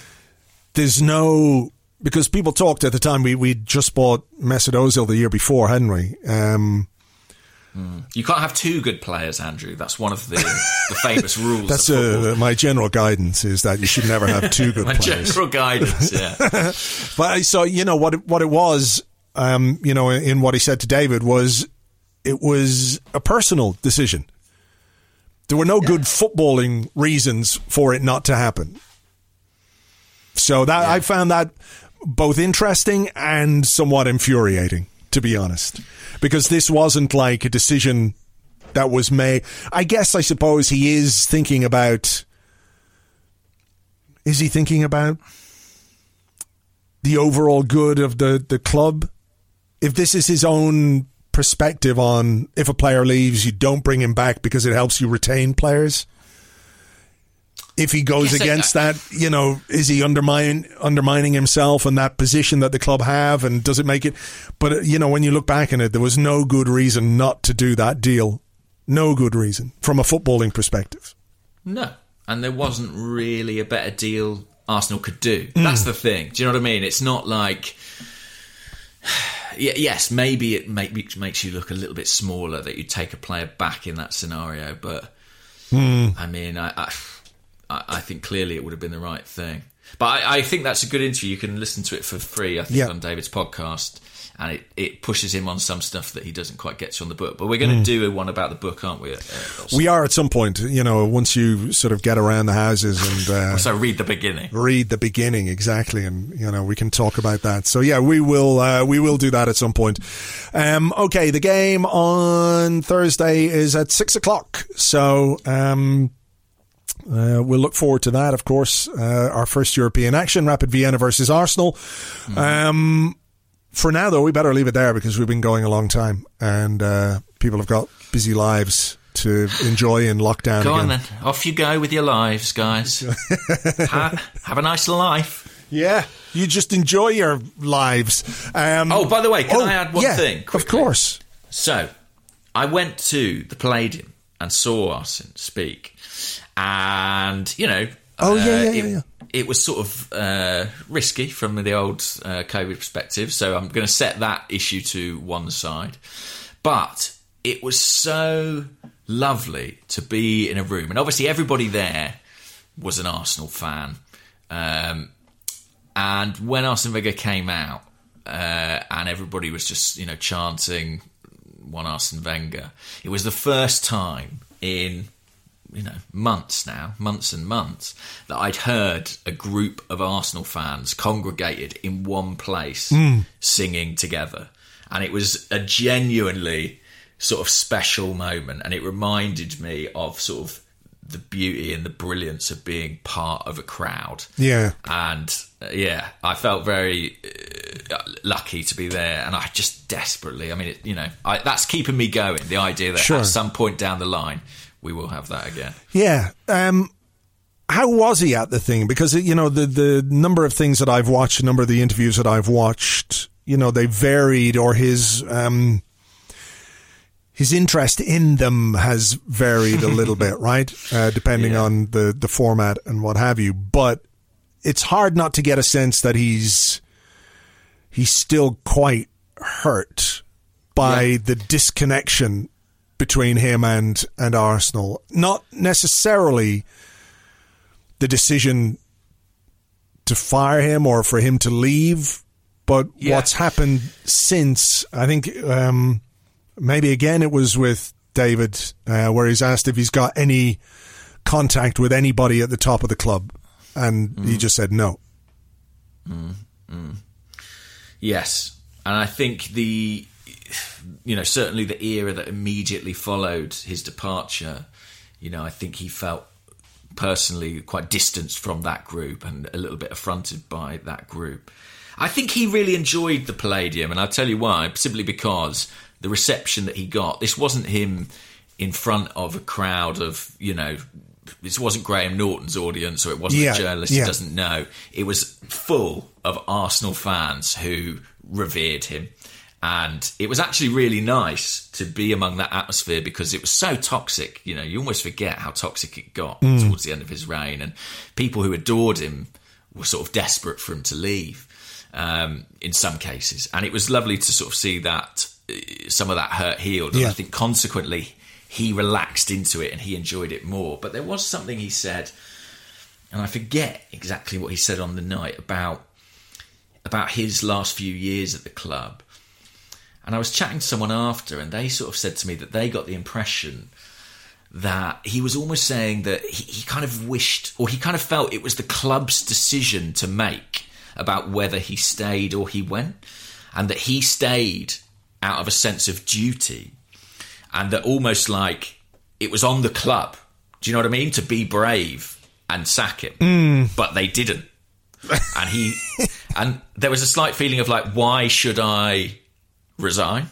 there's no because people talked at the time. We we just bought Mesut Ozil the year before, hadn't we? Um, You can't have two good players, Andrew. That's one of the, the famous rules. that's of uh, my general guidance is that you should never have two good players. My players. general guidance, yeah. But I saw, you know, what it, what it was, um, you know, in what he said to David was, it was a personal decision. There were no good footballing reasons for it not to happen. So that I found that both interesting and somewhat infuriating, to be honest, because this wasn't like a decision that was made. I guess I suppose he is thinking about. Is he thinking about the overall good of the, the club. If this is his own perspective on if a player leaves, you don't bring him back because it helps you retain players. If he goes Yes, against that, you know, is he undermine, undermining himself and that position that the club have, and does it make it? But uh, you know, when you look back on it, there was no good reason not to do that deal. No good reason from a footballing perspective. No. And there wasn't really a better deal Arsenal could do. Mm. That's the thing. Do you know what I mean? It's not like. Yes, maybe it make, makes you look a little bit smaller that you take a player back in that scenario, but Hmm. I mean, I, I, I I think clearly it would have been the right thing. But I, I think that's a good interview. You can listen to it for free, I think, Yeah. on David's podcast, and it, it pushes him on some stuff that he doesn't quite get to on the book. But we're going to do a one about the book, aren't we? Uh. We are at some point, you know, once you sort of get around the houses and uh, so read the beginning. read the beginning exactly, and you know we can talk about that. So yeah, we will uh, we will do that at some point. Um, okay, the game on Thursday is at six o'clock, so um, uh, we'll look forward to that. Of course, uh, our first European action, Rapid Vienna versus Arsenal. Um, for now, though, we better leave it there because we've been going a long time, and uh, people have got busy lives to enjoy in lockdown. Go again. on then. Off you go with your lives, guys. ha- have a nice life. Yeah, you just enjoy your lives. Um, Oh, by the way, can I add one yeah, thing? Of course. So, I went to the Palladium and saw Arsene speak. And, you know. Oh, yeah, uh, yeah, it, yeah, yeah. It was sort of uh, risky from the old uh, COVID perspective. So, I'm going to set that issue to one side. But it was so lovely to be in a room. And obviously, everybody there was an Arsenal fan. Um, and when Arsene Wenger came out, uh, and everybody was just you know chanting one Arsene Wenger, it was the first time in you know months now, months and months, that I'd heard a group of Arsenal fans congregated in one place singing together, and it was a genuinely sort of special moment, and it reminded me of sort of the beauty and the brilliance of being part of a crowd Yeah. and uh, yeah, I felt very uh, lucky to be there, and I just desperately. I mean, it, you know, I, that's keeping me going. The idea that Sure. at some point down the line we will have that again. Yeah. Um, how was he at the thing? Because you know the the number of things that I've watched, a number of the interviews that I've watched, you know, they varied, or his um, his interest in them has varied a little bit, right? Uh, depending Yeah. on the the format and what have you. But it's hard not to get a sense that he's he's still quite hurt by Yeah. the disconnection between him and and Arsenal. Not necessarily the decision to fire him or for him to leave. But Yeah. what's happened since, I think um, maybe again it was with David, uh, where he's asked if he's got any contact with anybody at the top of the club, and Mm. he just said no. Yes, and I think the, you know, certainly the era that immediately followed his departure, you know, I think he felt personally quite distanced from that group and a little bit affronted by that group. I think he really enjoyed the Palladium, and I'll tell you why. Simply because the reception that he got. This wasn't him in front of a crowd of, you know, this wasn't Graham Norton's audience, or it wasn't Yeah, a journalist yeah. who doesn't know. It was full of Arsenal fans who revered him. And it was actually really nice to be among that atmosphere because it was so toxic. You know, you almost forget how toxic it got towards the end of his reign. And people who adored him were sort of desperate for him to leave um, in some cases. And it was lovely to sort of see that uh, some of that hurt healed. And Yeah. I think consequently, he relaxed into it and he enjoyed it more. But there was something he said, and I forget exactly what he said on the night about about his last few years at the club. And I was chatting to someone after, and they sort of said to me that they got the impression that he was almost saying that he, he kind of wished, or he kind of felt it was the club's decision to make about whether he stayed or he went, and that he stayed out of a sense of duty, and that almost like it was on the club. Do you know what I mean? To be brave and sack him, hmm. but they didn't and he and there was a slight feeling of like why should i resign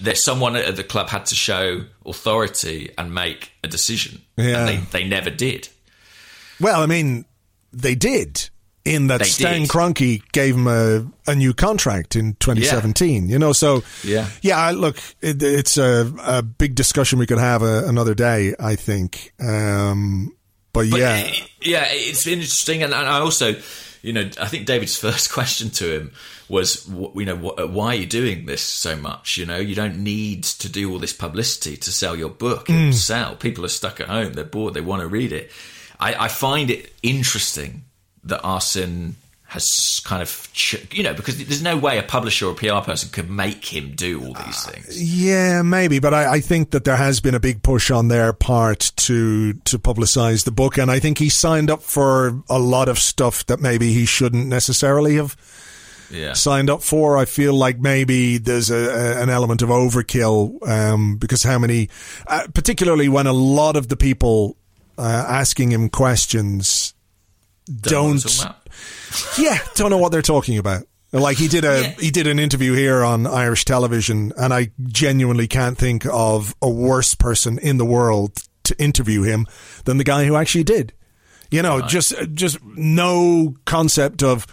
there's someone at the club had to show authority and make a decision Yeah. and they, they never did Well, I mean, they did. In that They Stan did. Kroenke gave him a, a new contract in 2017. You know, so Yeah. yeah. Look, it, it's a, a big discussion we could have a, another day. I think, um, but, But yeah, it- yeah, it's interesting, and, and I also, you know, I think David's first question to him was, you know, wh- why are you doing this so much? You know, you don't need to do all this publicity to sell your book. Will hmm. sell. People are stuck at home; they're bored. They want to read it. I, I find it interesting that Arsene has kind of, ch- you know, because there's no way a publisher or a PR person could make him do all uh, these things. Yeah, maybe, but I, I think that there has been a big push on their part to to publicize the book, and I think he signed up for a lot of stuff that maybe he shouldn't necessarily have Yeah, signed up for. I feel like maybe there's a, a, an element of overkill um, because how many, uh, particularly when a lot of the people uh, asking him questions Don't know what I'm don't yeah, don't know what they're talking about. Like he did a Yeah. he did an interview here on Irish television, and I genuinely can't think of a worse person in the world to interview him than the guy who actually did. You know, just just no concept of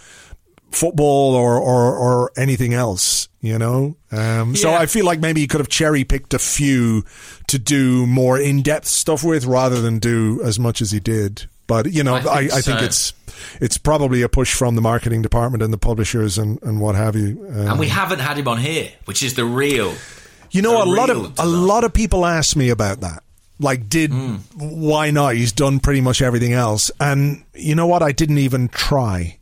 football or or, or anything else. You know, um, so Yeah. I feel like maybe he could have cherry picked a few to do more in depth stuff with, rather than do as much as he did. But you know, I I, think I think so. it's it's probably a push from the marketing department and the publishers and, and what have you. Um, And we haven't had him on here, which is the real. you know, a lot of a lot of people ask me about that. Like, did Hmm. why not? He's done pretty much everything else, and you know what? I didn't even try.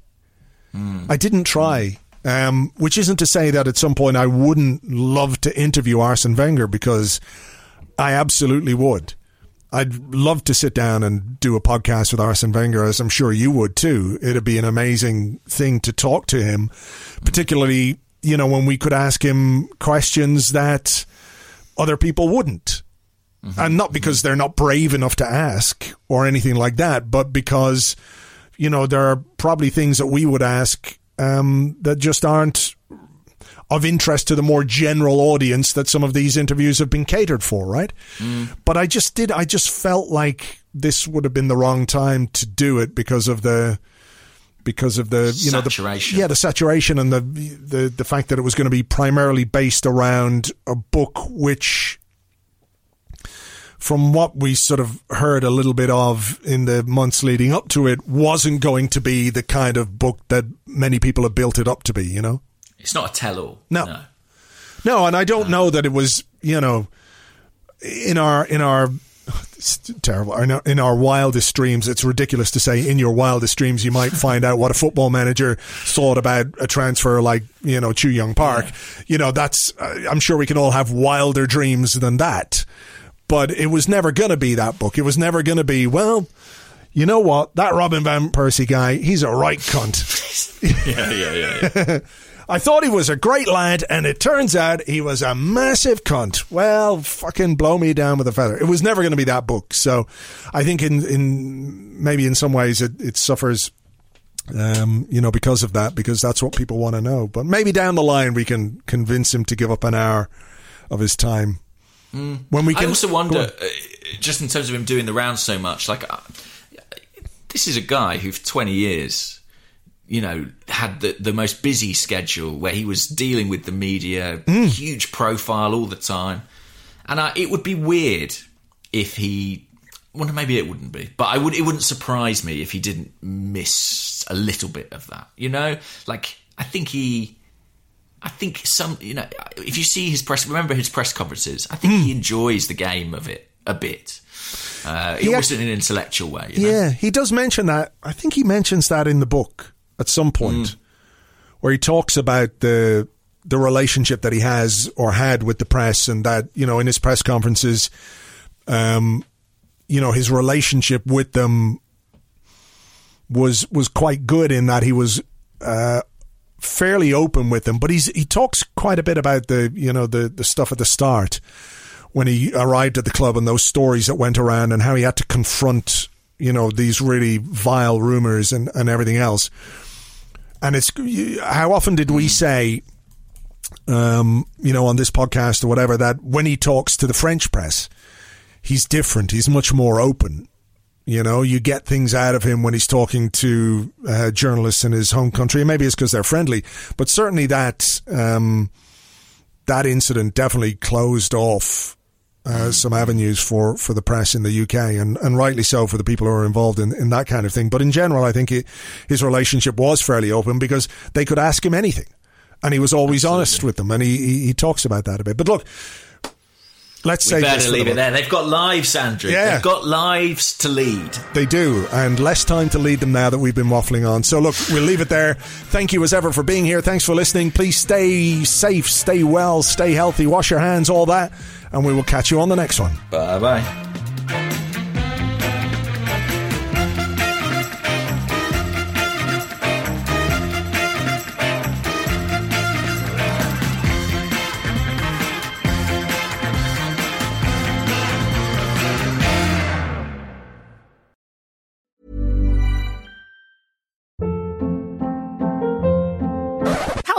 I didn't try. Um, which isn't to say that at some point I wouldn't love to interview Arsene Wenger because I absolutely would. I'd love to sit down and do a podcast with Arsene Wenger, as I'm sure you would too. It'd be an amazing thing to talk to him, particularly, you know, when we could ask him questions that other people wouldn't. And not because they're not brave enough to ask or anything like that, but because, you know, there are probably things that we would ask um, that just aren't of interest to the more general audience that some of these interviews have been catered for, right? But I just did, I just felt like this would have been the wrong time to do it because of the, because of the, you know, the, Saturation. yeah, the saturation and the, the, the fact that it was going to be primarily based around a book which, from what we sort of heard a little bit of in the months leading up to it, wasn't going to be the kind of book that many people have built it up to be, you know? It's not a tell-all. No. no. No, and I don't know that it was, you know, in our in our terrible. In our, in our wildest dreams, it's ridiculous to say in your wildest dreams you might find out what a football manager thought about a transfer like you know Chu Young Park. Yeah. You know that's uh, I'm sure we can all have wilder dreams than that, but it was never going to be that book. It was never going to be well. You know what? That Robin van Persie guy, he's a right cunt. yeah, yeah, yeah. yeah. I thought he was a great lad, and it turns out he was a massive cunt. Well, fucking blow me down with a feather. It was never going to be that book. So I think in, in maybe in some ways it, it suffers um, you know, because of that, because that's what people want to know. But maybe down the line we can convince him to give up an hour of his time. Mm. When we can, I also wonder, uh, just in terms of him doing the rounds so much, like uh, this is a guy who for twenty years you know, had the, the most busy schedule where he was dealing with the media, mm. huge profile all the time. And I, it would be weird if he, well, maybe it wouldn't be, but I would, it wouldn't surprise me if he didn't miss a little bit of that, you know? Like, I think he, I think some, you know, if you see his press, remember his press conferences, I think mm. he enjoys the game of it a bit. Uh, it wasn't in an intellectual way. You know? Yeah, he does mention that. I think he mentions that in the book at some point mm. where he talks about the the relationship that he has or had with the press and that you know in his press conferences um you know his relationship with them was was quite good in that he was uh fairly open with them but he's he talks quite a bit about the you know the the stuff at the start when he arrived at the club and those stories that went around and how he had to confront you know these really vile rumors and and everything else and it's how often did we say, um, you know, on this podcast or whatever, that when he talks to the French press, he's different. He's much more open. You know, you get things out of him when he's talking to uh, journalists in his home country. Maybe it's because they're friendly, but certainly that um, that incident definitely closed off uh, some avenues for, for the press in the UK, and, and rightly so for the people who are involved in, in that kind of thing. But in general, I think his relationship was fairly open because they could ask him anything, and he was always Absolutely. honest with them, and he, he, he talks about that a bit. But look, Let's we say better leave it there. They've got lives, Andrew. Yeah. They've got lives to lead. They do, and less time to lead them now that we've been waffling on. So look, we'll leave it there. Thank you as ever for being here. Thanks for listening. Please stay safe, stay well, stay healthy, wash your hands, all that and we will catch you on the next one. Bye bye.